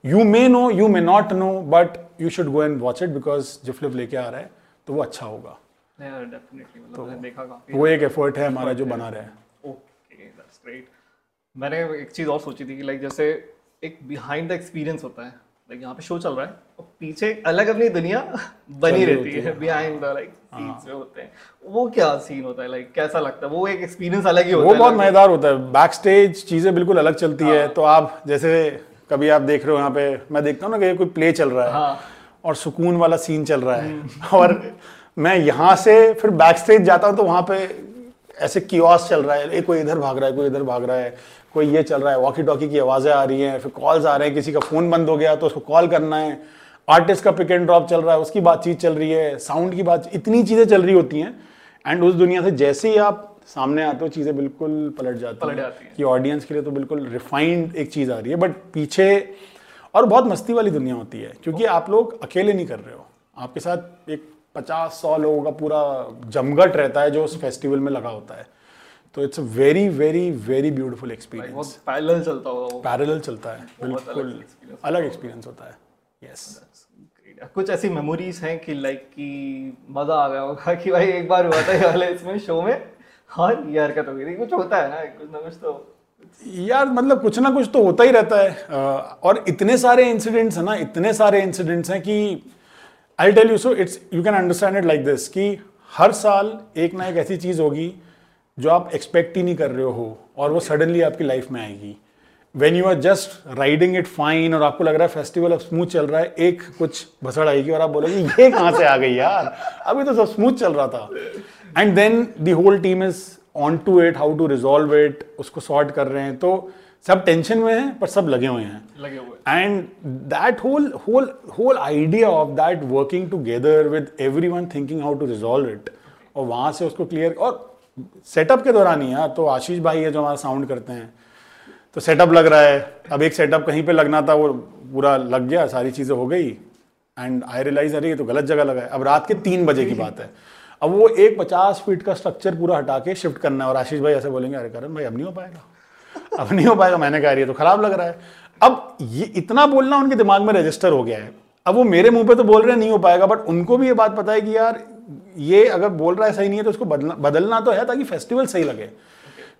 You may know you may not know but you should go and watch it because GIFLIF लेके आ रहा है तो वो अच्छा होगा. डेफिनेटली मतलब देखा काफ़ी वो एक एफर्ट है हमारा जो बना रहा है. ग्रेट मैंने एक चीज़ और सोची थी कि लाइक जैसे एक बिहाइंड द एक्सपीरियंस होता है लाइक यहाँ पे शो चल रहा है और पीछे अलग अपनी दुनिया बनी रहती है बिहाइंड द लाइक सीन्स होते हैं। वो क्या सीन होता है लाइक कैसा लगता है? वो एक एक्सपीरियंस अलग ही होता वो बहुत मज़ेदार होता है। बैक स्टेज चीज़ें बिल्कुल अलग चलती है। तो आप जैसे कभी आप देख रहे हो यहाँ पे मैं देखता हूँ ना कि कोई प्ले चल रहा है हाँ। और सुकून वाला सीन चल रहा है। और मैं यहाँ से फिर बैक स्टेज जाता हूँ तो वहाँ पे ऐसे कियोस चल रहा है एक कोई इधर भाग रहा है कोई इधर भाग रहा है कोई ये चल रहा है वॉकी टॉकी की आवाज़ें आ रही हैं फिर कॉल्स आ रहे हैं किसी का फ़ोन बंद हो गया तो उसको कॉल करना है आर्टिस्ट का पिक एंड ड्रॉप चल रहा है उसकी बातचीत चल रही है साउंड की बात इतनी चीज़ें चल रही होती हैं एंड उस दुनिया से जैसे ही आप सामने आते हो चीज़ें बिल्कुल पलट जाती पलट जाती हैं। कि ऑडियंस के लिए तो बिल्कुल रिफाइंड एक चीज़ आ रही है बट पीछे और बहुत मस्ती वाली दुनिया होती है क्योंकि आप लोग अकेले नहीं कर रहे हो आपके साथ एक पचास सौ लोगों का पूरा जमघट रहता है जो उस फेस्टिवल में लगा होता है। तो it's a very very very beautiful experience बहुत पैरेलल चलता होगा पैरेलल चलता है बिल्कुल अलग एक्सपीरियंस होता है। यस कुछ ऐसी मेमोरीज हैं कि लाइक कि मज़ा आ गया होगा कि भाई एक बार हुआ था ये वाले इसमें शो में? हाँ ये हरकत हो गई थी। कुछ होता है ना कुछ ना कुछ तो। यार मतलब कुछ ना कुछ तो होता ही रहता है। और इतने सारे इंसिडेंट्स हैं ना इतने सारे इंसिडेंट्स हैं कि I tell you so it's you can understand it like this कि हर साल एक ना एक ऐसी चीज़ होगी जो आप एक्सपेक्ट ही नहीं कर रहे हो और वो सडनली आपकी लाइफ में आएगी। When you are just riding it fine और आपको लग रहा है फेस्टिवल अब स्मूथ चल रहा है, एक कुछ भसड़ आएगी और आप बोलोगे, ये कहाँ से आ गई यार? अभी तो सब स्मूथ चल रहा था। And then the whole team is on to it how to resolve it उसको सॉर्ट कर रहे हैं। तो सब टेंशन में हैं पर सब लगे हुए हैं। लगे हुए। And that whole whole whole idea of that working together with everyone thinking how to resolve it और वहाँ से उसको क्लियर और सेटअप के दौरान ही यार तो आशीष भाई है जो हमारा साउंड करते हैं। तो सेटअप लग रहा है। अब एक सेटअप कहीं पे लगना था वो पूरा लग गया सारी चीज़ें हो गई। एंड आई रियलाइज़ अरे ये तो गलत जगह लगा है। अब रात के तीन बजे की बात है। अब वो एक पचास फीट का स्ट्रक्चर पूरा हटा के शिफ्ट करना है और आशीष भाई ऐसे बोलेंगे अरे करण भाई अब नहीं हो पाएगा। अब नहीं हो पाएगा, मैंने कहा ये तो खराब लग रहा है। अब ये इतना बोलना उनके दिमाग में रजिस्टर हो गया है। अब वो मेरे मुँह पे तो बोल रहे हैं, नहीं हो पाएगा बट उनको भी ये बात पता है कि यार, ये अगर बोल रहा है सही नहीं है तो उसको बदलना बदलना तो है ताकि फेस्टिवल सही लगे।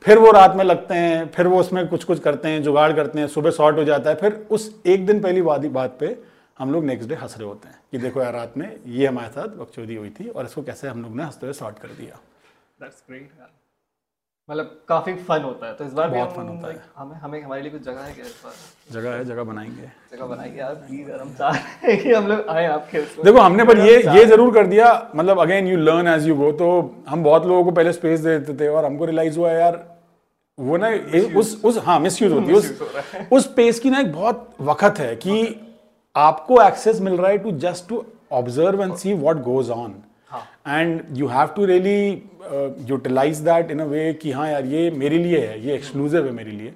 फिर वो रात में लगते हैं, फिर वो उसमें कुछ कुछ करते हैं, जुगाड़ करते हैं, सुबह शॉर्ट हो जाता है, फिर उस एक दिन पहली वादी, बात पे हम लोग नेक्स्ट डे हंस रहे होते हैं कि देखो यार, रात में ये हमारे साथ बकचोदी हुई थी और इसको कैसे हम लोग ने हँसते हुए शॉर्ट कर दिया। मतलब काफ़ी फन होता है। तो इस बार बहुत fun होता है। हमें हमें हमारे लिए कुछ जगह है क्या इस बार? जगह है जगह बनाएँगे। जगह बनाएँगे यार प्लीज़ यार हम चाह रहे हैं कि हम लोग आए आपके देखो हमने पर ये ये ज़रूर कर दिया मतलब again you learn as you go तो हम बहुत लोगों को पहले स्पेस दे देते थे और हमको रियलाइज़ हुआ यार वो ना उस उस हाँ मिस यूज़ होती है। उस स्पेस की ना एक बहुत वक्त है कि आपको एक्सेस मिल रहा है to just to observe and see what goes on and you have to really utilise that in a way कि हाँ यार ये मेरे लिए है ये एक्सक्लूसिव है मेरे लिए।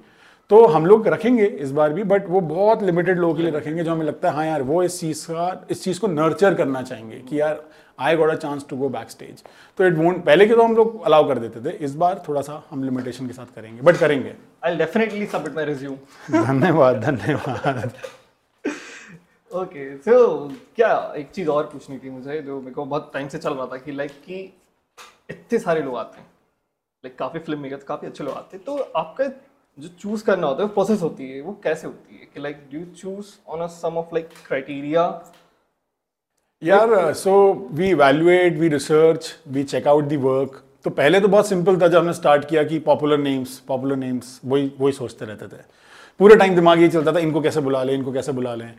तो हम लोग रखेंगे इस बार भी बट वो बहुत लिमिटेड लोगों के लिए रखेंगे जो हमें लगता है हाँ यार वो इस चीज़ का इस चीज़ को नर्चर करना चाहेंगे कि यार I got a chance to go backstage तो इट वोंट पहले के तो हम लोग अलाउ कर देते थे इस बार थोड़ा सा हम लिमिटेशन के साथ करेंगे बट करेंगे। I definitely submit my resume धन्यवाद धन्यवाद। ओके सो क्या एक चीज़ और पूछनी थी मुझे जो मेरे को बहुत टाइम से चल रहा था कि लाइक कि इतने सारे लोग आते हैं। लाइक काफ़ी फ़िल्म मेकर काफ़ी अच्छे लोग आते हैं। तो आपका जो चूज़ करना होता है प्रोसेस होती है, वो कैसे होती है? कि like do choose on a some of like criteria यार so we evaluate we research we check out the work तो पहले तो बहुत सिंपल था जब हमने स्टार्ट किया कि पॉपुलर नेम्स पॉपुलर नेम्स वही वही सोचते रहते थे। पूरे टाइम दिमाग ये चलता था, इनको कैसे बुला लें, इनको कैसे बुला लें।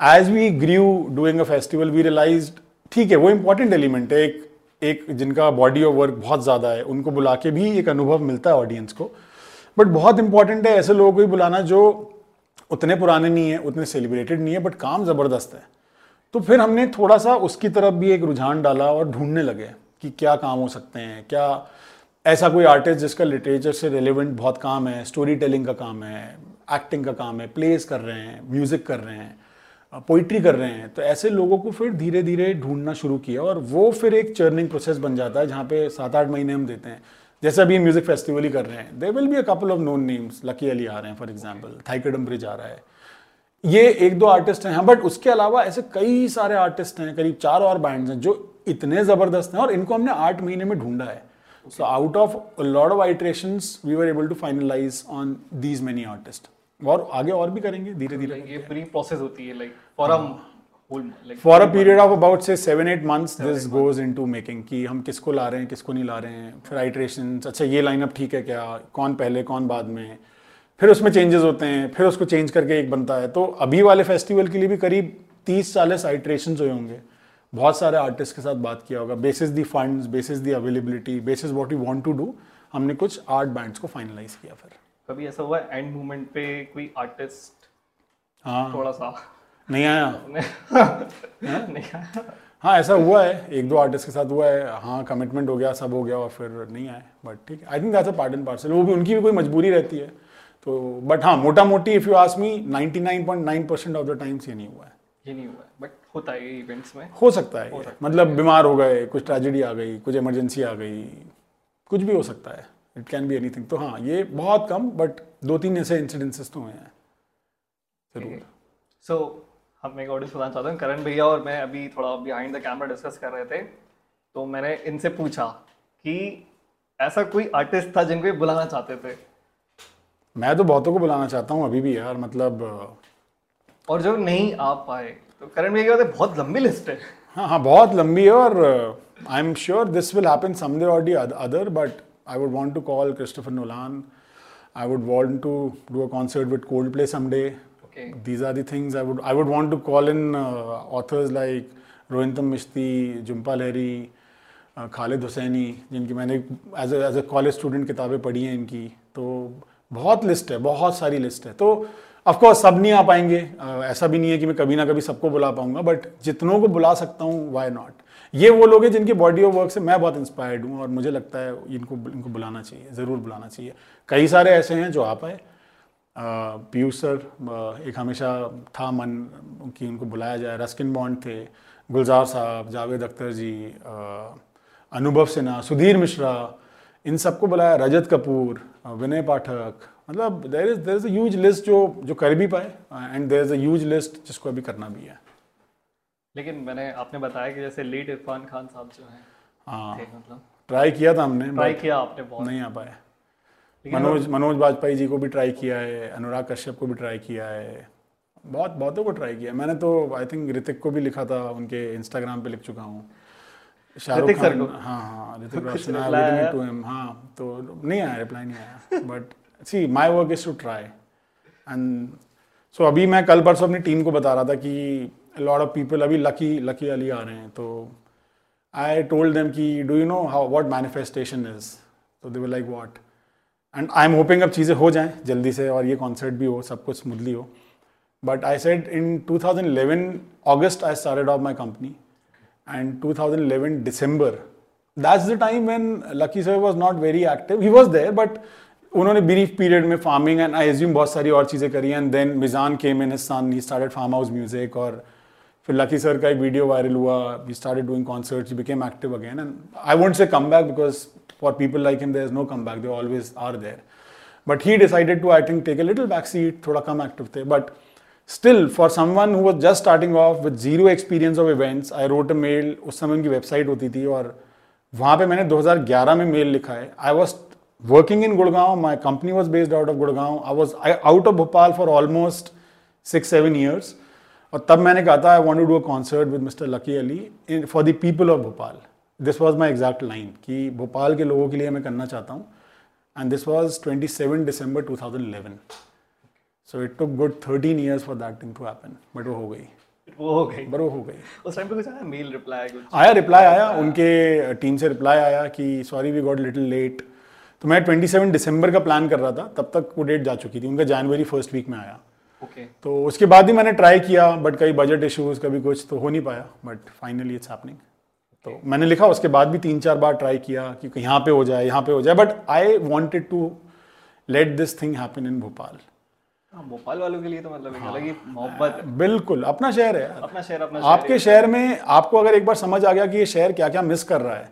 As we grew doing a festival we realise ठीक है, वो इंपॉर्टेंट एलिमेंट है, एक एक जिनका बॉडी ऑफ़ वर्क बहुत ज़्यादा है, उनको बुला के भी एक अनुभव मिलता है ऑडियंस को। बट बहुत इंपॉर्टेंट है ऐसे लोगों को भी बुलाना जो उतने पुराने नहीं है, उतने सेलिब्रेटेड नहीं है बट काम ज़बरदस्त है। तो फिर हमने थोड़ा सा उसकी तरफ़ भी एक रुझान डाला और ढूँढने लगे कि क्या काम हो सकते हैं, क्या ऐसा कोई आर्टिस्ट जिसका लिटरेचर से रिलेवेंट बहुत काम है स्टोरी टेलिंग का काम है एक्टिंग का काम है प्लेस कर रहे हैं म्यूज़िक कर रहे हैं। पोइट्री कर रहे हैं तो ऐसे लोगों को फिर धीरे धीरे ढूंढना शुरू किया और वो फिर एक चर्निंग प्रोसेस बन जाता है जहाँ पे सात आठ महीने हम देते हैं। जैसे अभी म्यूज़िक फेस्टिवल ही कर रहे हैं they will be a couple of known names Lucky Ali आ रहे हैं फॉर एग्ज़ाम्पल थाइकडम ब्रिज आ रहा है। ये एक दो आर्टिस्ट हैं बट उसके अलावा ऐसे कई सारे आर्टिस्ट हैं करीब चार और बैंड्स हैं जो इतने ज़बरदस्त हैं और इनको हमने आठ महीने में ढूंढा है। So out of lot of iterations we were able to finalise on these many artist और आगे और भी करेंगे धीरे धीरे ये पूरी प्रोसेस होती है like for a for a period of about say seven eight months this goes into making कि हम किसको ला रहे हैं किसको नहीं ला रहे हैं फिर आइट्रेशन अच्छा ये लाइनअप ठीक है क्या कौन पहले कौन बाद में फिर उसमें चेंजेस होते हैं फिर उसको चेंज करके एक बनता है तो अभी वाले फेस्टिवल के लिए भी करीब तीस चालीस आइट्रेशन हुए होंगे। बहुत सारे आर्टिस्ट के साथ बात किया होगा basis the funds basis the availability basis what you want to do हमने कुछ आर्ट बैंड्स को फाइनलाइज किया फिर। कभी ऐसा हुआ एंड मोमेंट पे कोई आर्टिस्ट हाँ। थोड़ा सा नहीं आया। नहीं आया। हाँ ऐसा हुआ है। एक दो आर्टिस्ट के साथ हुआ है। हाँ कमिटमेंट हो गया सब हो गया और फिर नहीं आए बट ठीक I think that's a part and parcel वो भी उनकी भी कोई मजबूरी रहती है। तो बट हाँ मोटा मोटी if you ask me 99.9 percent of the times ये नहीं हुआ है। ये नहीं हुआ है। बट होता है इवेंट्स में। हो सकता है। ये। मतलब बीमार हो गए कुछ ट्रेजिडी आ गई कुछ इमरजेंसी आ गई कुछ भी हो सकता है। इट कैन बी एनीथिंग तो हाँ ये बहुत कम बट दो तीन ऐसे इंसिडेंसेस तो हुए हैं। ज़रूर। सो हम एक ऑडियंस बताना चाहते हैं। करण भैया और मैं अभी थोड़ा बिहाइंड द कैमरा डिस्कस कर रहे थे। तो मैंने इनसे पूछा कि ऐसा कोई आर्टिस्ट था जिनको ये बुलाना चाहते थे? मैं तो बहुतों को बुलाना चाहता हूँ अभी भी यार मतलब और जो नहीं आ पाए तो करण भैया की बहुत लंबी लिस्ट है। हाँ हाँ बहुत लंबी है और I am sure this will happen someday और the other but would want to call Christopher Nolan I would want to do a concert with Coldplay someday okay these are the things I would I would want to call in uh, authors like Rohintam Mishti, Jumpa Lahiri, uh, Khaled Hosseini जिनकी मैंने as as a college student किताबें पढ़ी हैं इनकी। तो बहुत लिस्ट है बहुत सारी लिस्ट है। तो ऑफकोर्स सब नहीं आ पाएँगे। Uh, ऐसा भी नहीं है कि मैं कभी ना कभी सबको बुला पाऊँगा बट जितनों को बुला सकता हूँ वाई नॉट ये वो लोग हैं जिनकी बॉडी ऑफ़ वर्क से मैं बहुत इंस्पायर्ड हूँ और मुझे लगता है इनको इनको बुलाना चाहिए, ज़रूर बुलाना चाहिए। कई सारे ऐसे हैं जो आ पाए पीयूष सर एक हमेशा था मन कि उनको बुलाया जाए। रस्किन बॉन्ड थे, गुलजार साहब, जावेद अख्तर जी अनुभव सिन्हा, सुधीर मिश्रा, इन सबको बुलाया। रजत कपूर विनय पाठक मतलब there is there is huge list जो जो कर भी पाए and there is a list जिसको अभी करना भी है। लेकिन मैंने आपने बताया कि जैसे लेट इरफान खान साहब जो हैं हाँ। मतलब। ट्राई किया था हमने ट्राई किया आपने बहुत। नहीं आ पाए मनोज मनोज बाजपेयी जी को भी ट्राई किया है अनुराग कश्यप को भी ट्राई किया है बहुत बहुतों को ट्राई किया। मैंने तो आई थिंक ऋतिक को भी लिखा था उनके इंस्टाग्राम पे लिख चुका हूँ। शाहरुख खान हाँ हाँ ऋतिक रोशन टू हिम हाँ तो नहीं आया रिप्लाई नहीं आया but see my work is to try and so अभी मैं कल परसों अपनी टीम को बता रहा था कि लॉट ऑफ़ पीपल अभी लकी लकी अली आ रहे हैं तो आई टोल्ड देम कि do you know how what manifestation is तो they like what and I am hoping अब चीज़ें हो जाएँ जल्दी से और ये कॉन्सर्ट भी हो सब कुछ स्मूथली हो. But I said in 2011 August I started off my company and 2011 December. That's the time when Lucky Sir was not very active he was there, but उन्होंने ब्रीफ पीरियड में फ़ार्मिंग एंड आई एज्यूम बहुत सारी और चीज़ें करी and then Mizaan came in his son he started farmhouse music और फिर लकी सर का एक वीडियो वायरल हुआ he started doing concerts he became active again and I want say comeback because for people like him there is no comeback they always are there but he decided to I think take a little back seat थोड़ा कम एक्टिव थे but still for someone who was just starting off with zero experience of events I wrote a mail उस समय उनकी वेबसाइट होती थी और वहाँ पे मैंने 2011 में मेल लिखा है। I was working in Gurgaon my company was based out of Gurgaon I was I out of Bhopal for almost six seven years और तब मैंने कहा था I want to do a concert with mister Lucky Ali for the people of Bhopal this was my exact line कि भोपाल के लोगों के लिए मैं करना चाहता हूँ। And this was twenty seven December two thousand eleven so it took good thirteen years for that thing to happen but वो हो गई। वो हो गई। बट वो हो गई। उस टाइम पे कुछ आया? मेल रिप्लाई कुछ आया रिप्लाई आया उनके टीम से रिप्लाई आया कि sorry we got little late तो मैं 27 दिसंबर का प्लान कर रहा था तब तक वो डेट जा चुकी थी। उनका जनवरी फ़र्स्ट वीक में आया। ओके तो उसके बाद ही मैंने ट्राई किया बट कई बजट इश्यूज़ कभी कुछ तो हो नहीं पाया बट फाइनली इट्स हैपनिंग तो मैंने लिखा उसके बाद भी तीन चार बार ट्राई किया कि यहाँ पे हो जाए यहाँ पे हो जाए but I wanted to let this thing happen in Bhopal हाँ भोपाल वालों के लिए तो मतलब एक अलग ही मोहब्बत। बिल्कुल अपना शहर है अपना शहर अपना आपके शहर में आपको अगर एक बार समझ आ गया कि ये शहर क्या क्या मिस कर रहा है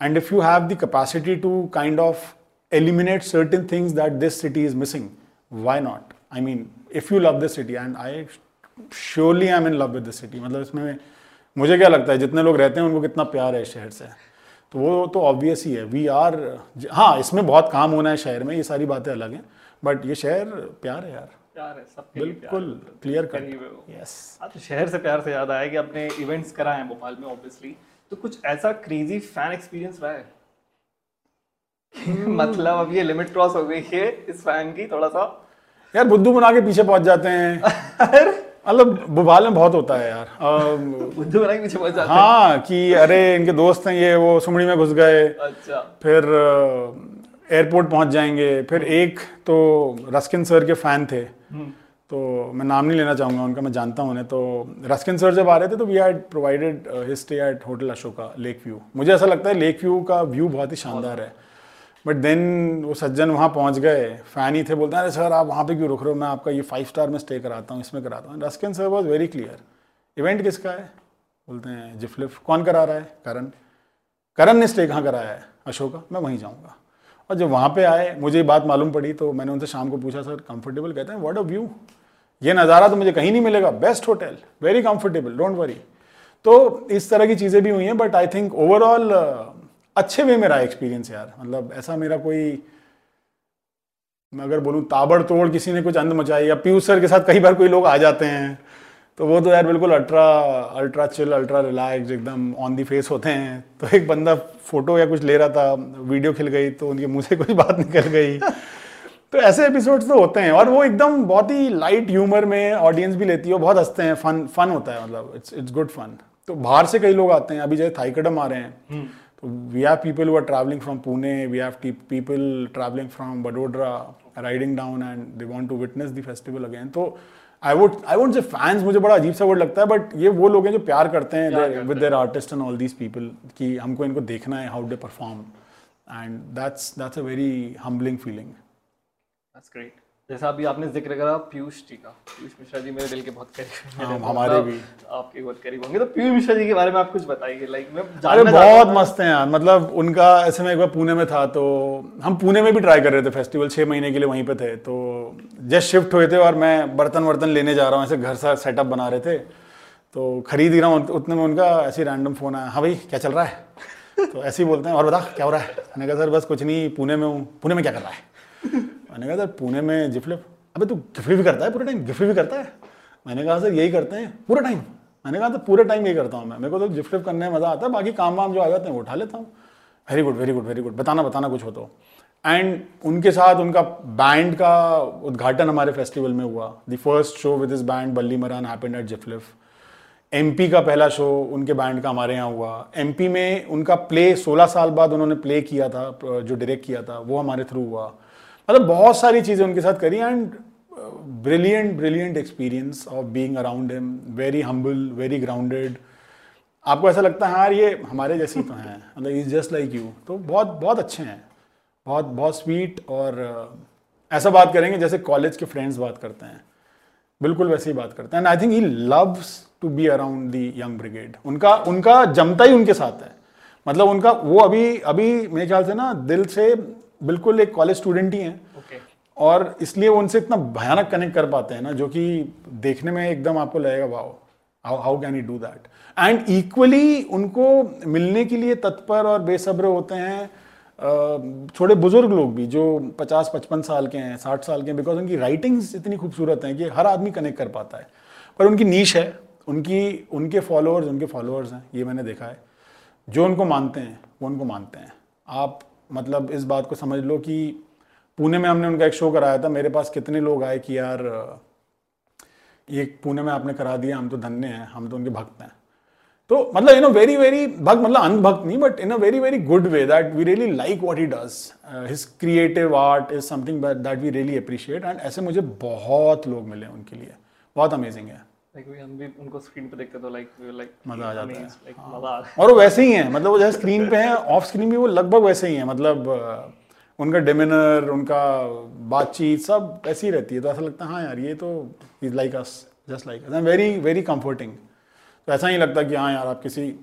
and if you have the capacity to kind of eliminate certain things that this city is missing why not I mean if you love this city and I surely I am in love with this city मतलब इसमें मुझे क्या लगता है जितने लोग रहते हैं उनको कितना प्यार है शहर से। तो वो तो ऑब्वियस ही है। वी आर हाँ इसमें बहुत काम होना है शहर में ये सारी बातें अलग हैं। बट ये शहर प्यार है यार। प्यार है सबके बिल्कुल क्लियर कर है यस तो शहर से प्यार से याद आया कि आपने इवेंट्स कराए हैं भोपाल में ऑब्वियसली तो कुछ ऐसा क्रेजी फ़ैन एक्सपीरियंस रहा है? मतलब अब ये लिमिट क्रॉस हो गई है इस फ़ैन की थोड़ा सा। यार बुद्धू बना के पीछे पहुँच जाते हैं। मतलब भोपाल में बहुत होता है यार। बुद्धू बना के पीछे पहुँच जाते हाँ। कि अरे इनके दोस्त हैं ये वो सुमड़ी में घुस गए। अच्छा। फिर एयरपोर्ट पहुँच जाएँगे। फिर एक तो रस्किन सर के फ़ैन थे। तो मैं नाम नहीं लेना चाहूँगा उनका मैं जानता हूँ उन्हें। तो रस्किन सर जब आ रहे थे तो we had provided his stay at hotel Ashoka lake view मुझे ऐसा लगता है लेक व्यू का व्यू बहुत ही शानदार है। बट देन वो सज्जन वहाँ पहुँच गए। फ़ैन ही थे, बोलते हैं, अरे सर आप वहाँ पे क्यों रुक रहे हो? मैं आपका ये फाइव स्टार में स्टे कराता हूँ, इसमें कराता हूँ. Ruskin sir was very clear event किसका है? बोलते हैं जिफलिफ कौन करा रहा है? करण करण ने स्टे कहाँ कराया है? अशोका मैं वहीं जाऊँगा। और जब वहाँ पे आए, मुझे ये बात मालूम पड़ी तो मैंने उनसे शाम को पूछा सर कंफर्टेबल कहते हैं व्हाट अ व्यू ये नज़ारा तो मुझे कहीं नहीं मिलेगा। Best hotel very comfortable don't worry तो इस तरह की चीज़ें भी हुई हैं बट आई थिंक ओवरऑल अच्छे वे में रहा एक्सपीरियंस यार। मतलब ऐसा मेरा कोई, मैं अगर बोलूँ ताबड़तोड़ किसी ने कुछ अंध मचाई या पीयूष सर के साथ कई बार कोई लोग आ जाते हैं तो वो तो यार बिल्कुल ultra ultra chill, ultra relax एकदम ऑन दी फेस होते हैं। तो एक बंदा फ़ोटो या कुछ ले रहा था, वीडियो खिल गई तो उनके मुँह से कुछ बात निकल गई। तो ऐसे एपिसोड्स तो होते हैं और वो एकदम बहुत ही लाइट ह्यूमर में ऑडियंस भी लेती है बहुत हँसते हैं फन फन होता है मतलब इट्स इट्स गुड फन तो बाहर से कई लोग आते हैं, अभी जैसे थाईकड़म आ रहे हैं we have people who are travelling from Pune we have people travelling from Vadodara riding down and they want to witness the festival again तो I would I would say fans मुझे बड़ा अजीब सा वर्ड लगता है बट ये वो लोग हैं जो प्यार करते हैं with their artist and all these people कि हमको इनको देखना है how they perform and that's that's a very humbling feeling that's great जैसा अभी आपने ज़िक्र करा पीयूष जी का। पीयूष मिश्रा जी मेरे दिल के बहुत करीब हैं। हमारे मतलब भी। आपके बहुत करीब होंगे। तो पीयूष मिश्रा जी के बारे में आप कुछ बताइए लाइक मैं अरे बहुत मस्त हैं यार। मतलब उनका ऐसे में एक बार पुणे में था तो हम पुणे में भी ट्राई कर रहे थे फेस्टिवल छः महीने के लिए वहीं पे थे। तो जस्ट शिफ्ट हुए थे और मैं बर्तन वर्तन लेने जा रहा हूँ ऐसे घर सा सेटअप बना रहे थे। तो खरीद ही रहा हूँ उतने में उनका ऐसे रैंडम फ़ोन आया। हाँ भाई क्या चल रहा है? तो ऐसे ही बोलते हैं और बता क्या हो रहा है? मैंने कहा सर बस कुछ नहीं पुणे में हूँ। पुणे में क्या कर रहा है? मैंने कहा, सर, पुणे में जिफलिप अबे, तू गिफ्ट भी करता है पूरे टाइम गिफ्ट भी करता है? मैंने कहा, सर, यही करते हैं, पूरा टाइम। मैंने कहा तो पूरे टाइम यही करता हूँ मैं। मेरे को तो जिफ्ट करने में मज़ा आता है, बाकी काम वाम जो आ जाते हैं, वो उठा लेता हूँ। Very good very good very good बताना बताना कुछ हो तो. एंड उनके साथ उनका बैंड का उद्घाटन हमारे फेस्टिवल में हुआ। The first show with this band Ballimaran happened at जिफलिफ एमपी का पहला शो उनके बैंड का हमारे यहाँ हुआ। एमपी में उनका प्ले 16 साल बाद उन्होंने प्ले किया था, जो डायरेक्ट किया था, वो हमारे थ्रू हुआ। मतलब बहुत सारी चीज़ें उनके साथ करी and brilliant brilliant experience of being around him very humble very grounded आपको ऐसा लगता है यार ये हमारे जैसी तो हैं मतलब इज़ जस्ट लाइक यू तो बहुत बहुत अच्छे हैं। बहुत बहुत स्वीट और uh, ऐसा बात करेंगे जैसे कॉलेज के फ्रेंड्स बात करते हैं। बिल्कुल वैसे ही बात करते हैं। And I think he loves to be around the young brigade उनका उनका जमता ही उनके साथ है। मतलब उनका वो अभी अभी मेरे ख्याल से ना दिल से बिल्कुल एक कॉलेज स्टूडेंट ही हैं। Okay. और इसलिए वो उनसे इतना भयानक कनेक्ट कर पाते हैं ना जो कि देखने में एकदम आपको लगेगा wow how how can you do that and equally उनको मिलने के लिए तत्पर और बेसब्र होते हैं थोड़े बुज़ुर्ग लोग भी जो 50-55 साल के हैं 60 साल के हैं बिकॉज़ उनकी राइटिंग्स इतनी खूबसूरत हैं कि हर आदमी कनेक्ट कर पाता है। पर उनकी नीच है उनकी उनके फॉलोअर्स उनके फॉलोअर्स हैं ये मैंने देखा है। जो उनको मानते हैं वो उनको मानते हैं। आप मतलब इस बात को समझ लो कि पुणे में हमने उनका एक शो कराया था। मेरे पास कितने लोग आए कि यार, ये पुणे में आपने करा दिया, हम तो धन्य हैं, हम तो उनके भक्त हैं। तो मतलब इन अ वेरी वेरी भक्त मतलब अनभक्त नहीं but in a very very good way that we really like what he does his creative art is something that we really appreciate and ऐसे मुझे बहुत लोग मिले उनके लिए। बहुत अमेजिंग है। उनको स्क्रीन पे देखते तो लाइक लाइक मज़ा आ जाता है। like, हाँ। और वो वैसे ही हैं मतलब वो जैसे स्क्रीन पे हैं ऑफ़ स्क्रीन भी वो लगभग वैसे ही हैं मतलब उनका डिमिनर उनका बातचीत सब ऐसी ही रहती है तो ऐसा लगता है हाँ यार ये तो is like us just like very very comforting तो ऐसा नहीं लगता कि हाँ यार आप किसी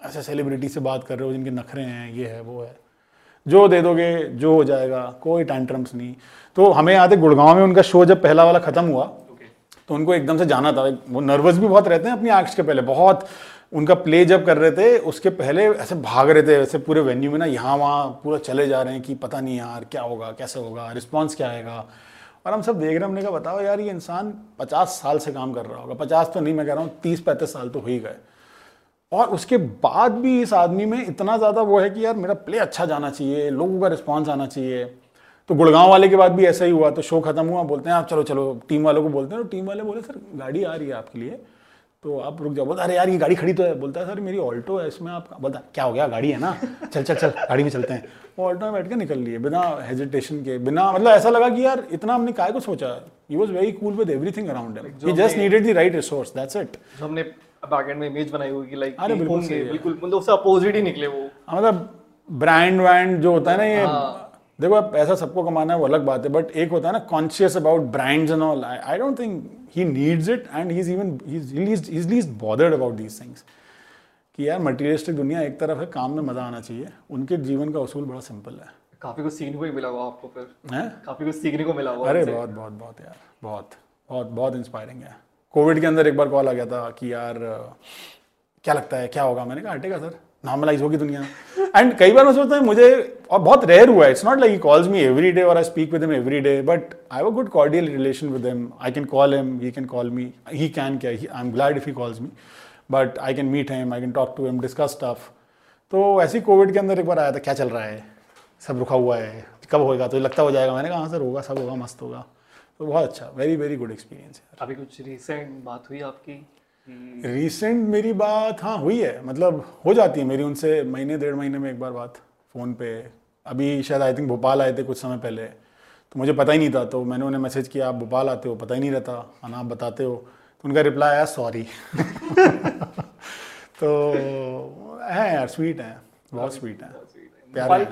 ऐसे सेलिब्रिटी से बात कर रहे हो जिनके नखरे हैं ये है वो है। जो दे दोगे जो हो जाएगा कोई टैंट्रम्स नहीं। तो हमें याद है गुड़गांव में उनका शो जब पहला वाला ख़त्म हुआ तो उनको एकदम से जाना था। वो नर्वस भी बहुत रहते हैं अपनी एक्ट्स के पहले। बहुत उनका प्ले जब कर रहे थे, उसके पहले ऐसे भाग रहे थे, ऐसे पूरे वेन्यू में ना, यहाँ वहाँ पूरा चले जा रहे हैं कि पता नहीं यार क्या होगा, कैसे होगा रिस्पॉन्स क्या आएगा। और हम सब देख रहे हैं, हमने कहा, बताओ यार, ये इंसान पचास साल से काम कर रहा होगा। पचास तो नहीं, मैं कह रहा हूँ, तीस, पैंतीस साल तो हो ही गए। और उसके बाद भी इस आदमी में इतना ज़्यादा वो है कि यार मेरा प्ले अच्छा जाना चाहिए, लोगों का रिस्पॉन्स आना चाहिए। तो गुड़गांव वाले के बाद भी ऐसा ही हुआ तो शो खत्म हुआ बोलते हैं आप चलो चलो टीम वालों को बोलते हैं तो टीम वाले बोले सर गाड़ी आ रही है आपके लिए। तो आप रुक जाओ बोलते अरे यार ये गाड़ी खड़ी तो है। बोलता है सर मेरी ऑल्टो है इसमें आप बोलता क्या हो गया गाड़ी है ना? चल चल चल गाड़ी में चलते हैं। वो ऑल्टो में बैठ के निकल लिए बिना हेजिटेशन के बिना मतलब ऐसा लगा कि यार इतना हमने काय को सोचा? He was very cool with everything around he just needed the right resource that's it हमने बैकएंड में इमेज बनाई हुई लाइक अरे बिल्कुल बिल्कुल मतलब उससे अपोजिट ही निकले वो। हाँ, मतलब ब्रांड वैंड जो होता है ना ये देखो पैसा सबको कमाना है वो अलग बात है बट एक होता है ना conscious about brands and all I don't think he needs it and he is even is least bothered about these things कि यार मटीरियलिस्टिक दुनिया एक तरफ़ है काम में मज़ा आना चाहिए। उनके जीवन का उसूल बड़ा सिंपल है। काफ़ी कुछ सीखने को ही मिला हुआ आपको फिर। हैं? काफ़ी कुछ सीखने को मिला हुआ अरे बहुत बहुत बहुत यार बहुत बहुत बहुत इंस्पायरिंग है। कोविड के अंदर एक बार कॉल आ गया था कि यार क्या लगता है क्या होगा? मैंने कहा हटेगा सर। नॉर्मलाइज होगी दुनिया। एंड कई बार मैं सोचता हूँ, मुझे, और बहुत रेयर हुआ है। It's not like calls me every day और I speak with him every day but I have a good cordial relation with him I can call him he can call me he can क्या I am glad if he calls me but I can meet him I can talk to him discuss stuff तो ऐसे ही कोविड के अंदर एक बार आया था, क्या चल रहा है? सब रुका हुआ है। कब होगा तो लगता हो जाएगा। मैंने कहा हाँ सर, होगा, सब होगा, मस्त होगा। तो बहुत अच्छा वेरी वेरी गुड एक्सपीरियंस है। अभी कुछ रिसेंट बात हुई आपकी? रिसेंट मेरी बात हाँ हुई है। मतलब हो जाती है मेरी उनसे महीने डेढ़ महीने में एक बार बात फ़ोन पे। अभी शायद आई थिंक भोपाल आए थे कुछ समय पहले। तो मुझे पता ही नहीं था। तो मैंने उन्हें मैसेज किया आप भोपाल आते हो? पता ही नहीं रहता। हाँ आप बताते हो? तो उनका रिप्लाई आया सॉरी तो है यार स्वीट है। बहुत स्वीट है।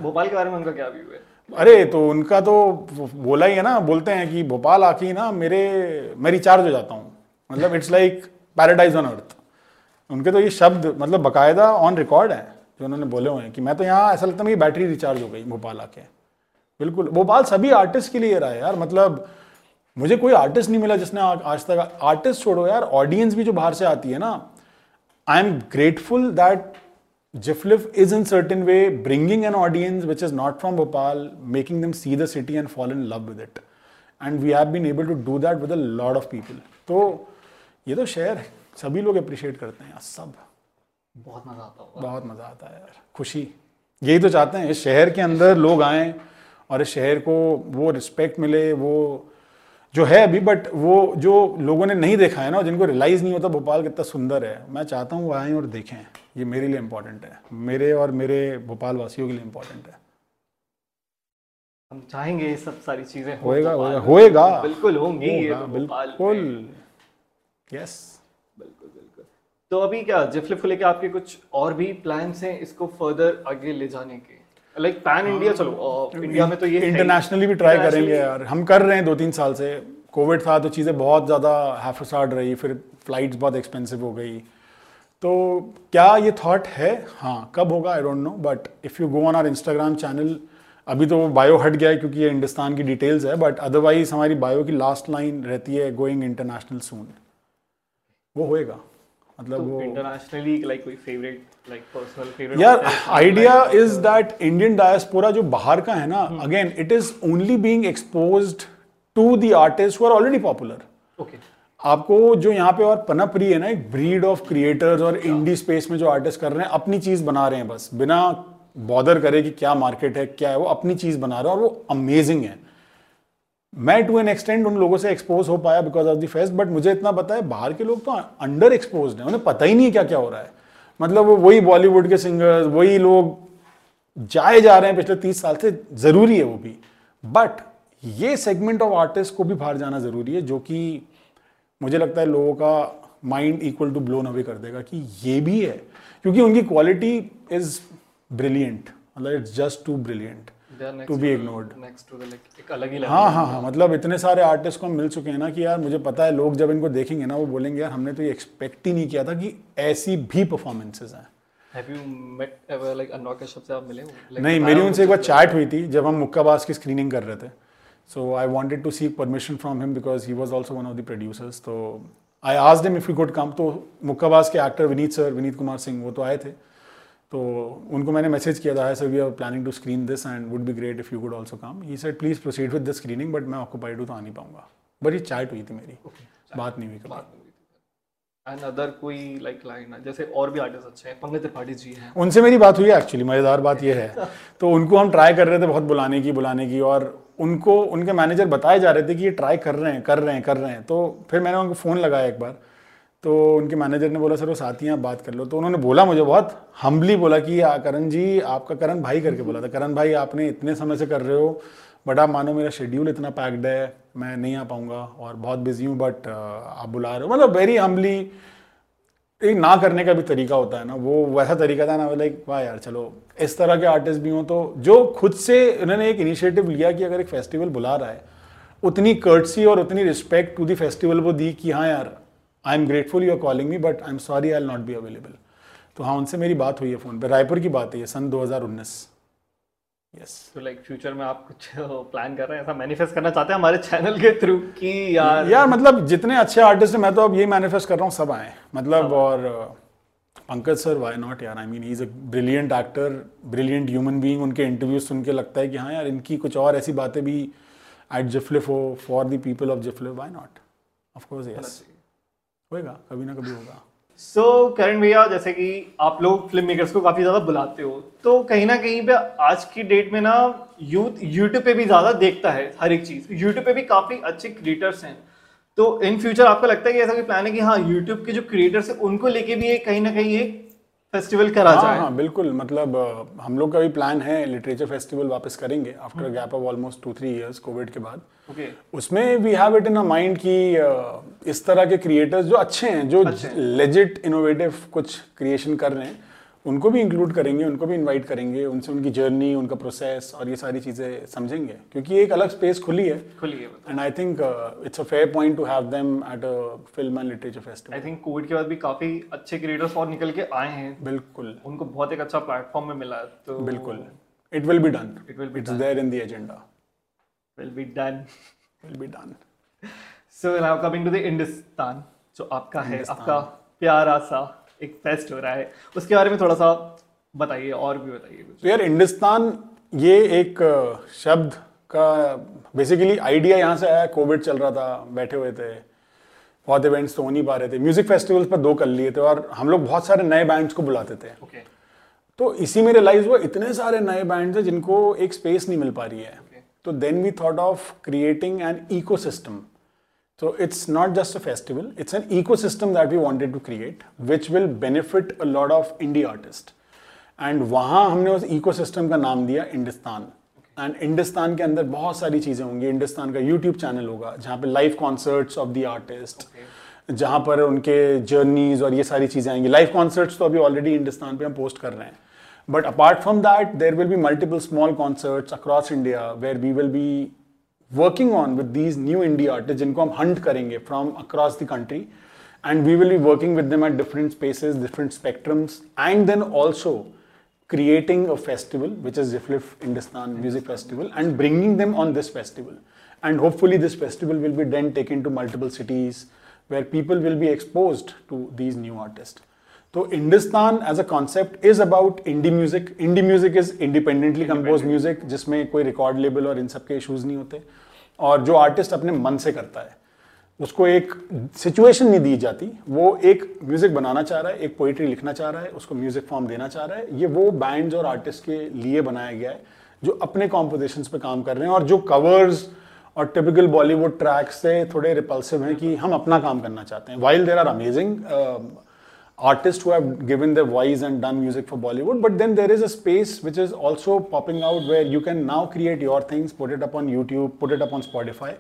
भोपाल के बारे में उनका क्या व्यू है? अरे तो उनका तो बोला ही है ना बोलते हैं कि भोपाल आके ना मेरे मैं रिचार्ज हो जाता हूँ। मतलब it's like paradise on earth. उनके तो ये शब्द मतलब बाकायदा ऑन रिकॉर्ड है जो उन्होंने बोले हुए हैं कि मैं तो यहाँ ऐसा लगता है मेरी बैटरी रिचार्ज हो गई भोपाल आके। बिल्कुल भोपाल सभी आर्टिस्ट के लिए रहा है यार मतलब मुझे कोई आर्टिस्ट नहीं मिला जिसने आज तक आर्टिस्ट छोड़ो यार ऑडियंस भी जो बाहर से आती है ना I am grateful that Jiflif is in certain way bringing an audience which is not from Bhopal, making them see the city and fall in love with it. And we have been able to do that with a lot of ये तो शहर है। सभी लोग अप्रिशिएट करते हैं। यार सब। बहुत मज़ा आता होगा। बहुत मज़ा आता है यार। खुशी। यही तो चाहते हैं इस शहर के अंदर लोग आएँ और इस शहर को वो रिस्पेक्ट मिले वो जो है अभी बट वो जो लोगों ने नहीं देखा है ना जिनको रियलाइज़ नहीं होता भोपाल कितना सुंदर है मैं चाहता हूँ वो आएँ और देखें। ये मेरे लिए इम्पोर्टेंट है। मेरे और मेरे भोपाल वासियों के लिए इम्पोर्टेंट है। हम चाहेंगे ये सब सारी चीज़ें होएगा होएगा होएगा। बिल्कुल होंगी ये तो बिल्कुल। यस बिल्कुल बिल्कुल। तो अभी क्या जिफलिप को लेके आपके कुछ और भी प्लान्स हैं इसको फर्दर आगे ले जाने के? लाइक पैन इंडिया चलो इंडिया में तो ये इंटरनेशनली भी ट्राई करेंगे यार। हम कर रहे हैं दो तीन साल से। कोविड था तो चीज़ें बहुत ज़्यादा हैफसार्ड रही फिर फ्लाइट्स बहुत एक्सपेंसिव हो गई। तो क्या ये थॉट है? हाँ कब होगा? I don't know but if you go on our Instagram channel अभी तो बायो हट गया है क्योंकि ये हिंदुस्तान की डिटेल्स है बट अदरवाइज़ हमारी बायो की लास्ट लाइन रहती है गोइंग इंटरनेशनल सून वो होएगा। मतलब वो इंटरनेशनली लाइक कोई फेवरेट लाइक पर्सनल फेवरेट यार idea is that Indian diaspora जो बाहर का है ना again it is only being exposed to the artist who are already popular okay आपको जो यहाँ पे और पनप रही है ना एक ब्रीड ऑफ़ क्रिएटर्स और इंडी स्पेस में जो आर्टिस्ट कर रहे हैं अपनी चीज़ बना रहे हैं बस बिना बॉदर करे कि क्या मार्केट है क्या है वो अपनी चीज़ बना रहे हैं और वो अमेजिंग है। मैं टू एन एक्सटेंड उन लोगों से एक्सपोज हो पाया because of the fest but मुझे इतना पता है, बाहर के लोग तो अंडर एक्सपोज हैं, उन्हें पता ही नहीं क्या क्या हो रहा है। मतलब वो वही बॉलीवुड के सिंगर्स वही लोग जाए जा रहे हैं, पिछले तीस साल से ज़रूरी है वो भी। बट ये सेगमेंट ऑफ़ आर्टिस्ट को भी बाहर जाना ज़रूरी है, जो कि मुझे लगता है लोगों का mind equal to blown away कर देगा कि ये भी है। क्योंकि उनकी क्वालिटी इज़ ब्रिलियंट मतलब it's just too brilliant to be ignored. Next to एक अलग ही हाँ हाँ मतलब इतने सारे आर्टिस्ट को हम मिल चुके हैं ना कि यार मुझे पता है लोग जब इनको देखेंगे ना वो बोलेंगे यार हमने तो ये एक्सपेक्ट ही नहीं किया था कि ऐसी भी परफॉर्मेंसेज हैं. यू से नहीं मेरी उनसे एक बार चैट हुई थी जब हम मुक्काबाज की स्क्रीनिंग कर रहे थे। So I wanted to seek permission from him because he was also one of the producers तो I asked him if he could come तो मुक्काबाज के एक्टर विनीत सर विनीत कुमार सिंह वो तो आए थे। तो उनको मैंने मैसेज किया था sir we are planning to screen this and would be great if you could also come he said please proceed with the screening but मैं ऑक्यूपाइड हूँ तो आ नहीं पाऊँगा. बट ये चैट हुई थी मेरी। Okay, बात नहीं हुई कभी। एंड अदर कोई लाइक लाइन जैसे और भी आर्टिस्ट अच्छे हैं पंकज त्रिपाठी जी हैं। उनसे मेरी बात हुई है एक्चुअली मज़ेदार बात यह है। तो उनको हम ट्राई कर रहे थे बहुत बुलाने की बुलाने की और उनको उनके मैनेजर बताए जा रहे थे कि ये ट्राई कर रहे हैं कर रहे हैं कर रहे हैं। तो फिर मैंने उनको फ़ोन लगाया एक बार। तो उनके मैनेजर ने बोला, सर, वो साथी हैं, आप बात कर लो। तो उन्होंने बोला मुझे बहुत हम्बली बोला कि करण जी, आपका करण भाई करके बोला था। करण भाई, आपने इतने समय से कर रहे हो बट आप मानो मेरा शेड्यूल इतना पैक्ड है, मैं नहीं आ पाऊँगा और बहुत बिज़ी हूँ बट आप बुला रहे हो। मतलब वेरी हम्बली एक ना करने का भी तरीका होता है ना, वो वैसा तरीका था ना लाइक वाह यार, चलो, इस तरह के आर्टिस्ट भी हों तो जो खुद से उन्होंने एक इनिशिएटिव लिया कि अगर एक फेस्टिवल बुला रहा है, उतनी कर्टसी और उतनी रिस्पेक्ट टू दी फेस्टिवल वो दी कि हाँ यार I am grateful you are calling me but I am sorry I I'll not be available तो हाँ उनसे मेरी बात हुई है फ़ोन पे। रायपुर की बात है ये सन 2019 यस तो लाइक फ्यूचर में आप कुछ प्लान कर रहे हैं? ऐसा मैनिफेस्ट करना चाहते हैं हमारे चैनल के थ्रू कि यार यार मतलब जितने अच्छे आर्टिस्ट हैं मैं तो अब यही मैनिफेस्ट कर रहा हूँ सब आए। मतलब और uh, Pankaj sir why not यार? I mean is a brilliant actor brilliant human being उनके इंटरव्यूज़ सुन के लगता है कि हाँ यार इनकी कुछ और ऐसी बातें भी एट जिफ्लिफ हो for the people of Jiflif why not of course yes होएगा कभी ना कभी होगा। सो so, करण भैया जैसे कि आप लोग फ़िल्म मेकर्स को काफ़ी ज़्यादा बुलाते हो तो कहीं ना कहीं पे आज की डेट में ना यूथ यूट्यूब पे भी ज़्यादा देखता है हर एक चीज़। यूट्यूब पे भी काफ़ी अच्छे क्रिएटर्स हैं। तो इन फ्यूचर आपको लगता है कि ऐसा कोई प्लान है कि हाँ यूट्यूब के जो क्रिएटर्स हैं उनको लेके भी एक कहीं ना कहीं एक फेस्टिवल करा हाँ जाए। हाँ बिल्कुल मतलब हम लोग का भी प्लान है लिटरेचर फेस्टिवल वापस करेंगे after gap of almost two three years covid के बाद। ओके उसमें we have it in a mind कि इस तरह के क्रिएटर्स जो अच्छे हैं जो लेजिट इनोवेटिव कुछ क्रिएशन कर रहे हैं उनको भी इंक्लूड करेंगे उनको भी इनवाइट करेंगे उनसे उनकी जर्नी उनका प्रोसेस और ये सारी चीज़ें समझेंगे। क्योंकि एक अलग स्पेस खुली है। खुलिए and I think it's a fair point to have them at a film and literature festival I think covid के बाद भी काफ़ी अच्छे क्रिएटर्स और निकल के आए हैं। बिल्कुल। उनको बहुत एक अच्छा प्लेटफॉर्म में मिला है तो बिल्कुल। It will be done It will be it's there in the agenda will be done will be done so now coming to the Hindustan जो आपका है आपका प्यारा सा एक फेस्ट हो रहा है। उसके बारे में थोड़ा सा बताइए और भी बताइए कुछ। तो यार हिंदुस्तान ये एक शब्द का बेसिकली आइडिया यहाँ से आया कोविड चल रहा था बैठे हुए थे। बहुत इवेंट्स तो हो नहीं पा रहे थे। म्यूज़िक फेस्टिवल्स पर दो कर लिए थे और हम लोग बहुत सारे नए बैंड्स को बुलाते थे। ओके तो इसी में रियलाइज़ हुआ इतने सारे नए बैंड्स हैं जिनको एक स्पेस नहीं मिल पा रही है। Okay. तो then we thought of creating an ecosystem So it's not just a festival, it's an ecosystem that we wanted to create, which will benefit a lot of indie artists. And वहाँ हमने उस इकोसिस्टम का नाम दिया इंडस्तान एंड इंडस्तान के अंदर बहुत सारी चीज़ें होंगी। इंडस्तान का यूट्यूब चैनल होगा जहाँ पे live concerts of the artist जहाँ पर उनके जर्नीज और ये सारी चीज़ें आएँगी। लाइव कॉन्सर्ट्स तो अभी ऑलरेडी हिंदुस्तान पे हम पोस्ट कर रहे हैं। But apart from that there will be multiple small concerts across India where we will be working on with these new indie artists जिनको हम hunt करेंगे from across the country and we will be working with them at different spaces, different spectrums and then also creating a festival which is Ziflif Hindustan Music Festival and bringing them on this festival and hopefully this festival will be then taken to multiple cities where people will be exposed to these new artists. So Hindustan as a concept is about indie music indie music is independently compose music जिसमें कोई रिकॉर्ड लेबल और इन सब के इशूज नहीं होते। और जो आर्टिस्ट अपने मन से करता है उसको एक सिचुएशन नहीं दी जाती। वो एक म्यूज़िक बनाना चाह रहा है एक पोइट्री लिखना चाह रहा है उसको म्यूज़िक फॉर्म देना चाह रहा है। ये वो बैंड्स और आर्टिस्ट के लिए बनाया गया है जो अपने कॉम्पोजिशंस पे काम कर रहे हैं। और जो कवर्स और टिपिकल बॉलीवुड ट्रैक्स से थोड़े रिपल्सिव हैं कि हम अपना काम करना चाहते हैं। While there are amazing artists who have given their voice and done music for Bollywood, but then there is a space which is also popping out where you can now create your things, put it up on YouTube, put it up on Spotify,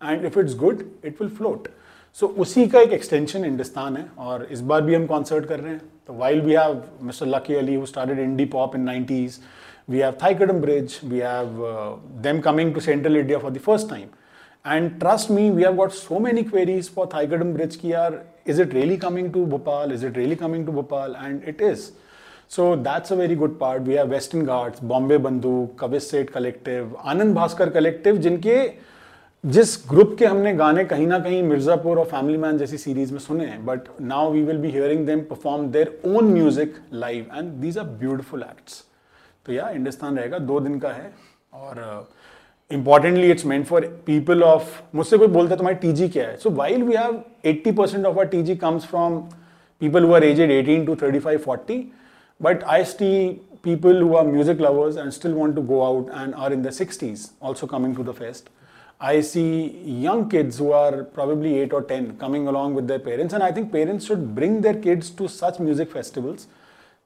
and if it's good, it will float. So उसी का एक extension हिंदुस्तान है और इस बार भी हम concert कर रहे हैं तो while we have Mr. Lucky Ali who started indie pop in 90s, we have Thaikadam Bridge, we have uh, them coming to Central India for the first time. And trust me, we have got so many queries for Thaikadam Bridge ki yaar, is it really coming to Bhopal? Is it really coming to Bhopal? And it is. So that's a very good part. We have Western Ghats, Bombay Bandhu, Kavis Seth Collective, Anand Bhaskar Collective, जिनके जिस ग्रुप के हमने गाने कहीं ना कहीं मिर्जापुर और फैमिली मैन जैसी सीरीज़ में सुने हैं but now we will be hearing them perform their own music live and these are beautiful acts तो या हिंदुस्तान रहेगा दो दिन का है और Importantly it's meant for people of मुझसे कोई बोलता है तुम्हारी टीजी क्या है so while we have 80 percent of our TG comes from people who are aged 18 to 35 40 but I see people who are music lovers and still want to go out and are in their 60s also coming to the fest. I see young kids who are probably 8 or 10 coming along with their parents and I think parents should bring their kids to such music festivals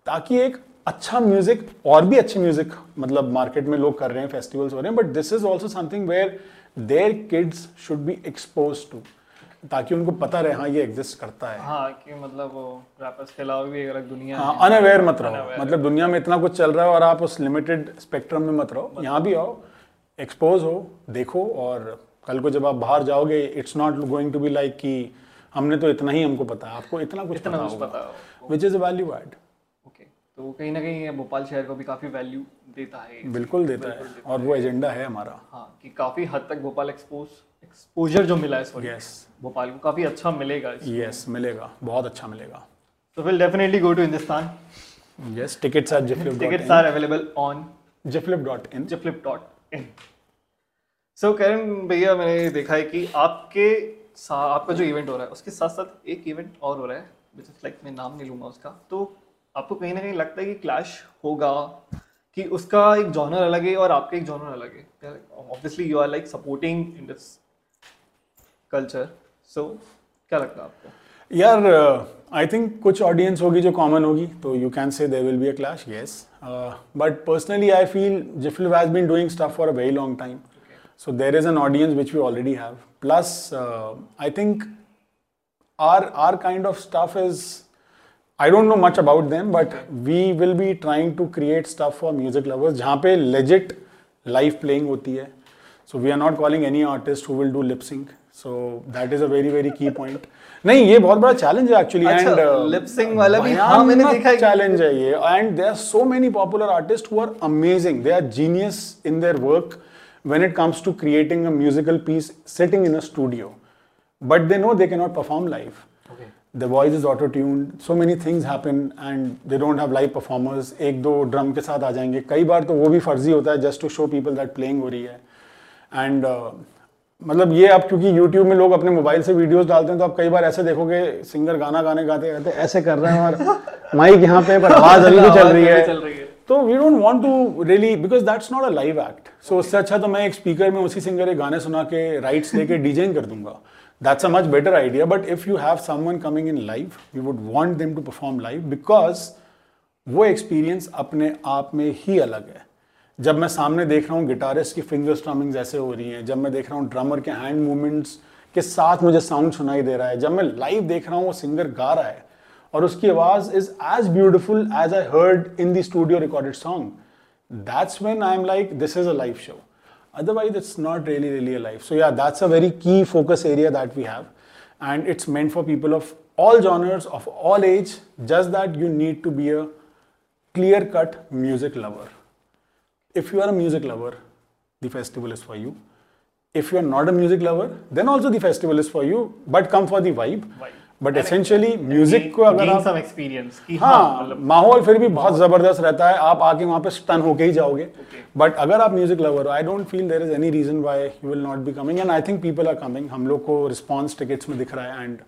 ताकि एक अच्छा म्यूज़िक और भी अच्छे म्यूज़िक मतलब मार्केट में लोग कर रहे हैं फेस्टिवल्स हो रहे हैं but this is also something where their kids should be expose to ताकि उनको पता रहे हाँ ये एग्जिस्ट करता है। हाँ कि मतलब वो रैपर्स के अलावा भी एक अलग दुनिया हाँ है अनअवेयर मत रहो। मतलब दुनिया में इतना कुछ चल रहा है और आप उस लिमिटेड स्पेक्ट्रम में मत रहो। यहाँ भी आओ एक्सपोज हो देखो और कल को जब आप बाहर जाओगे it's not going to be like कि हमने तो इतना ही हमको पता है आपको इतना कुछ इतना पता होगा। विच इज़ वैल्यू एड तो कहीं ना कहीं ये भोपाल शहर को भी काफ़ी वैल्यू देता है। बिल्कुल देता है। और वो एजेंडा है हमारा। हाँ कि काफ़ी हद तक भोपाल एक्सपोज एक्सपोजर जो मिला है सॉरी यस भोपाल को काफ़ी अच्छा मिलेगा यस मिलेगा। बहुत अच्छा मिलेगा। तो will definitely go to Hindustan yes tickets are Jiflif tickets are available on Jiflif dot in Jiflif dot in so Karan भैया मैंने देखा है कि आपके आपका जो इवेंट हो रहा है उसके साथ साथ एक इवेंट और हो रहा है विच इज़ लाइक मैं नाम नहीं लूँगा उसका। तो आपको कहीं ना कहीं लगता है कि क्लैश होगा कि उसका एक जॉनर अलग है और आपका एक जॉनर अलग है। Obviously you are like supporting in this culture so क्या लगता है आपको? यार आई थिंक कुछ ऑडियंस होगी जो कॉमन होगी तो you can say there will be a clash yes but personally I feel Jiflif has been doing stuff for a very long time so there is an audience which we already have. Plus uh, i think our our kind of stuff is i don't know much about them but we will be trying to create stuff for music lovers जहाँ पे legit live playing होती है so we are not calling any artist who will do lip sync so that is a very very key point नहीं ये बहुत बड़ा चैलेंज है एक्चुअली अच्छा, एंड lip sync वाला भी, हाँ, मैंने देखा है कि- चैलेंज है ये and there are so many popular artist who are amazing they are genius in their work when it comes to creating a musical piece sitting in a studio but they know they cannot perform live the voice is auto tuned so many things happen and they don't have live performers. एक दो ड्रम के साथ आ जाएँगे। कई बार तो वो भी फर्जी होता है just to show people that playing हो रही है। एंड मतलब ये अब क्योंकि YouTube में लोग अपने मोबाइल से वीडियोस डालते हैं तो आप कई बार ऐसे देखोगे सिंगर गाना गाने गाते गाते ऐसे कर रहे हैं और माइक यहाँ पे पर आवाज़ अभी भी चल रही है। चल रही है। तो we don't want to really because that's not a live act so उससे अच्छा तो मैं एक स्पीकर में उसी सिंगर के गाने सुना के राइट्स लेके डीजेइंग कर दूँगा। That's a much better idea but if you have someone coming in live you would want them to perform live because वो एक्सपीरियंस अपने आप में ही अलग है। जब मैं सामने देख रहा हूँ गिटारिस्ट की फिंगर स्ट्रमिंग्स ऐसे हो रही हैं, जब मैं देख रहा हूँ ड्रमर के हैंड मूवमेंट्स के साथ मुझे साउंड सुनाई दे रहा है, जब मैं लाइव देख रहा हूँ वो सिंगर गा रहा है और उसकी आवाज़ is as beautiful as I heard in the studio recorded song that's when I am like this is a live show otherwise it's not really really a life. So yeah that's a very key focus area that we have. And it's meant for people of all genres of all age just that you need to be a clear cut music lover. If you are a music lover the festival is for you. If you are not a music lover then also the festival is for you. But come for the vibe. Vibe. But essentially music को अगर आप सम एक्सपीरियंस कि हाँ हाँ मतलब माहौल फिर भी बहुत ज़बरदस्त रहता है। आप आके वहाँ पे स्टन होके ही जाओगे। बट अगर आप म्यूज़िक लवर हो I don't feel there is any reason why you will not be coming and I think people are coming हम लोग को रिस्पॉन्स टिकट्स में दिख रहा है। And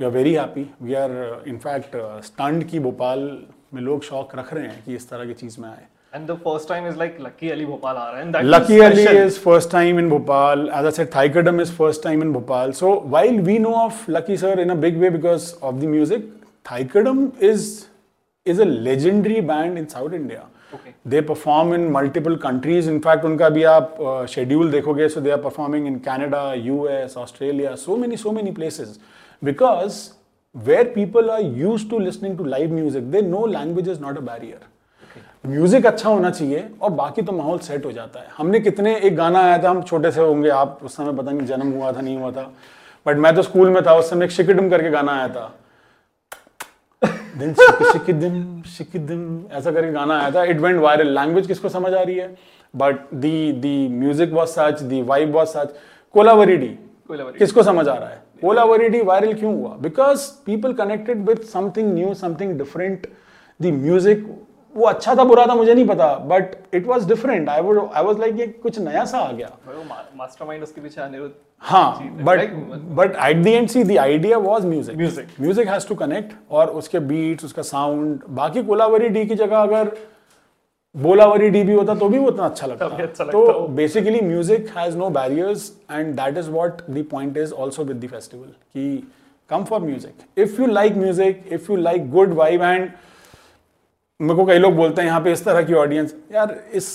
we are very happy we are in fact stunned की भोपाल में लोग शौक रख रहे हैं कि इस तरह की चीज़ में आए। and the first time is like Lucky Ali Bhopal aa raha है and that Lucky is Ali special. is first time in Bhopal. As I said, Thaikadam is first time in Bhopal. So while we know of Lucky Sir in a big way because of the music, Thaikadam is is a legendary band in South India. Okay. They perform in multiple countries. In fact, उनका भी आप schedule देखोगे, so they are performing in Canada, US, Australia, so many, so many places. Because where people are used to listening to live music, they know language is not a barrier. Music अच्छा होना चाहिए और बाकी तो माहौल सेट हो जाता है। हमने कितने एक गाना आया था हम छोटे से होंगे आप उस समय पता नहीं जन्म हुआ था नहीं हुआ था। बट मैं तो स्कूल में था उस समय एक शिकिडम करके गाना आया था। दिन शिकिदम शिकिदम ऐसा करके गाना आया था। इट वेंट वायरल लैंग्वेज किसको समझ आ रही है? But the the music was such the vibe was such Kolaveri Di Kolaveri Di. किसको समझ आ रहा है? कोलावरीडी वायरल क्यों हुआ? Because people connected with something new something different the music वो अच्छा था बुरा था मुझे नहीं पता but it was different I would I was like ये कुछ नया सा आ गया। मास्टरमाइंड उसके पीछे अनिरुद्ध हाँ but but at the end see the idea was music Music. Music has to connect और उसके बीट्स उसका साउंड बाकी कोलावरी डी की जगह अगर बोलावरी डी भी होता तो भी वो उतना अच्छा लगता। तभी अच्छा तो basically music has no barriers and that is what the point is also with the festival कि come for music if you like music if you like good vibe and मेरे को कई लोग बोलते हैं यहाँ पे इस तरह की ऑडियंस यार इस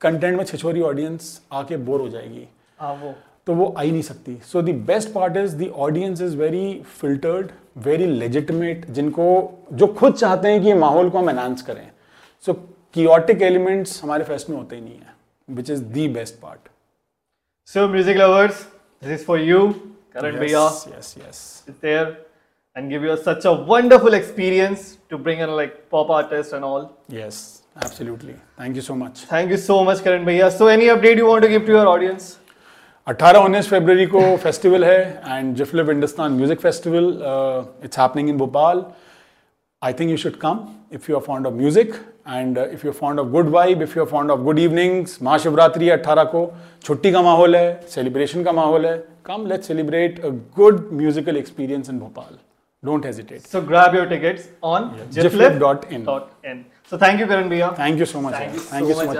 कंटेंट में छिछोरी ऑडियंस आके बोर हो जाएगी। हाँ वो। तो वो आ ही नहीं सकती। So the best part is the audience is very filtered very legitimate जिनको जो खुद चाहते हैं कि माहौल को हम एनहांस करें। सो कियोटिक एलिमेंट्स हमारे फेस्ट में होते ही नहीं है which is the best part So music lovers, this is for you. Karan Bhaiya yes yes is there. and give you such a wonderful experience to bring in like pop artists and all. Yes absolutely thank you so much Thank you so much, Karan Bhaiya. So any update you want to give to your audience? 18 उन्नीस फरवरी को फेस्टिवल है and जिफलिप Hindustan music festival it's happening in Bhopal I think you should come if you are fond of music and uh, if you're fond of good vibe, if you're fond of good evenings. Mahashivratri है 18 को छुट्टी का माहौल है सेलिब्रेशन का माहौल है come let's celebrate a good musical experience in Bhopal Don't hesitate. So grab your tickets on yeah. jiflip.in. So thank you, Karan Bia. Thank you so much. Thank you so, thank you so much. much.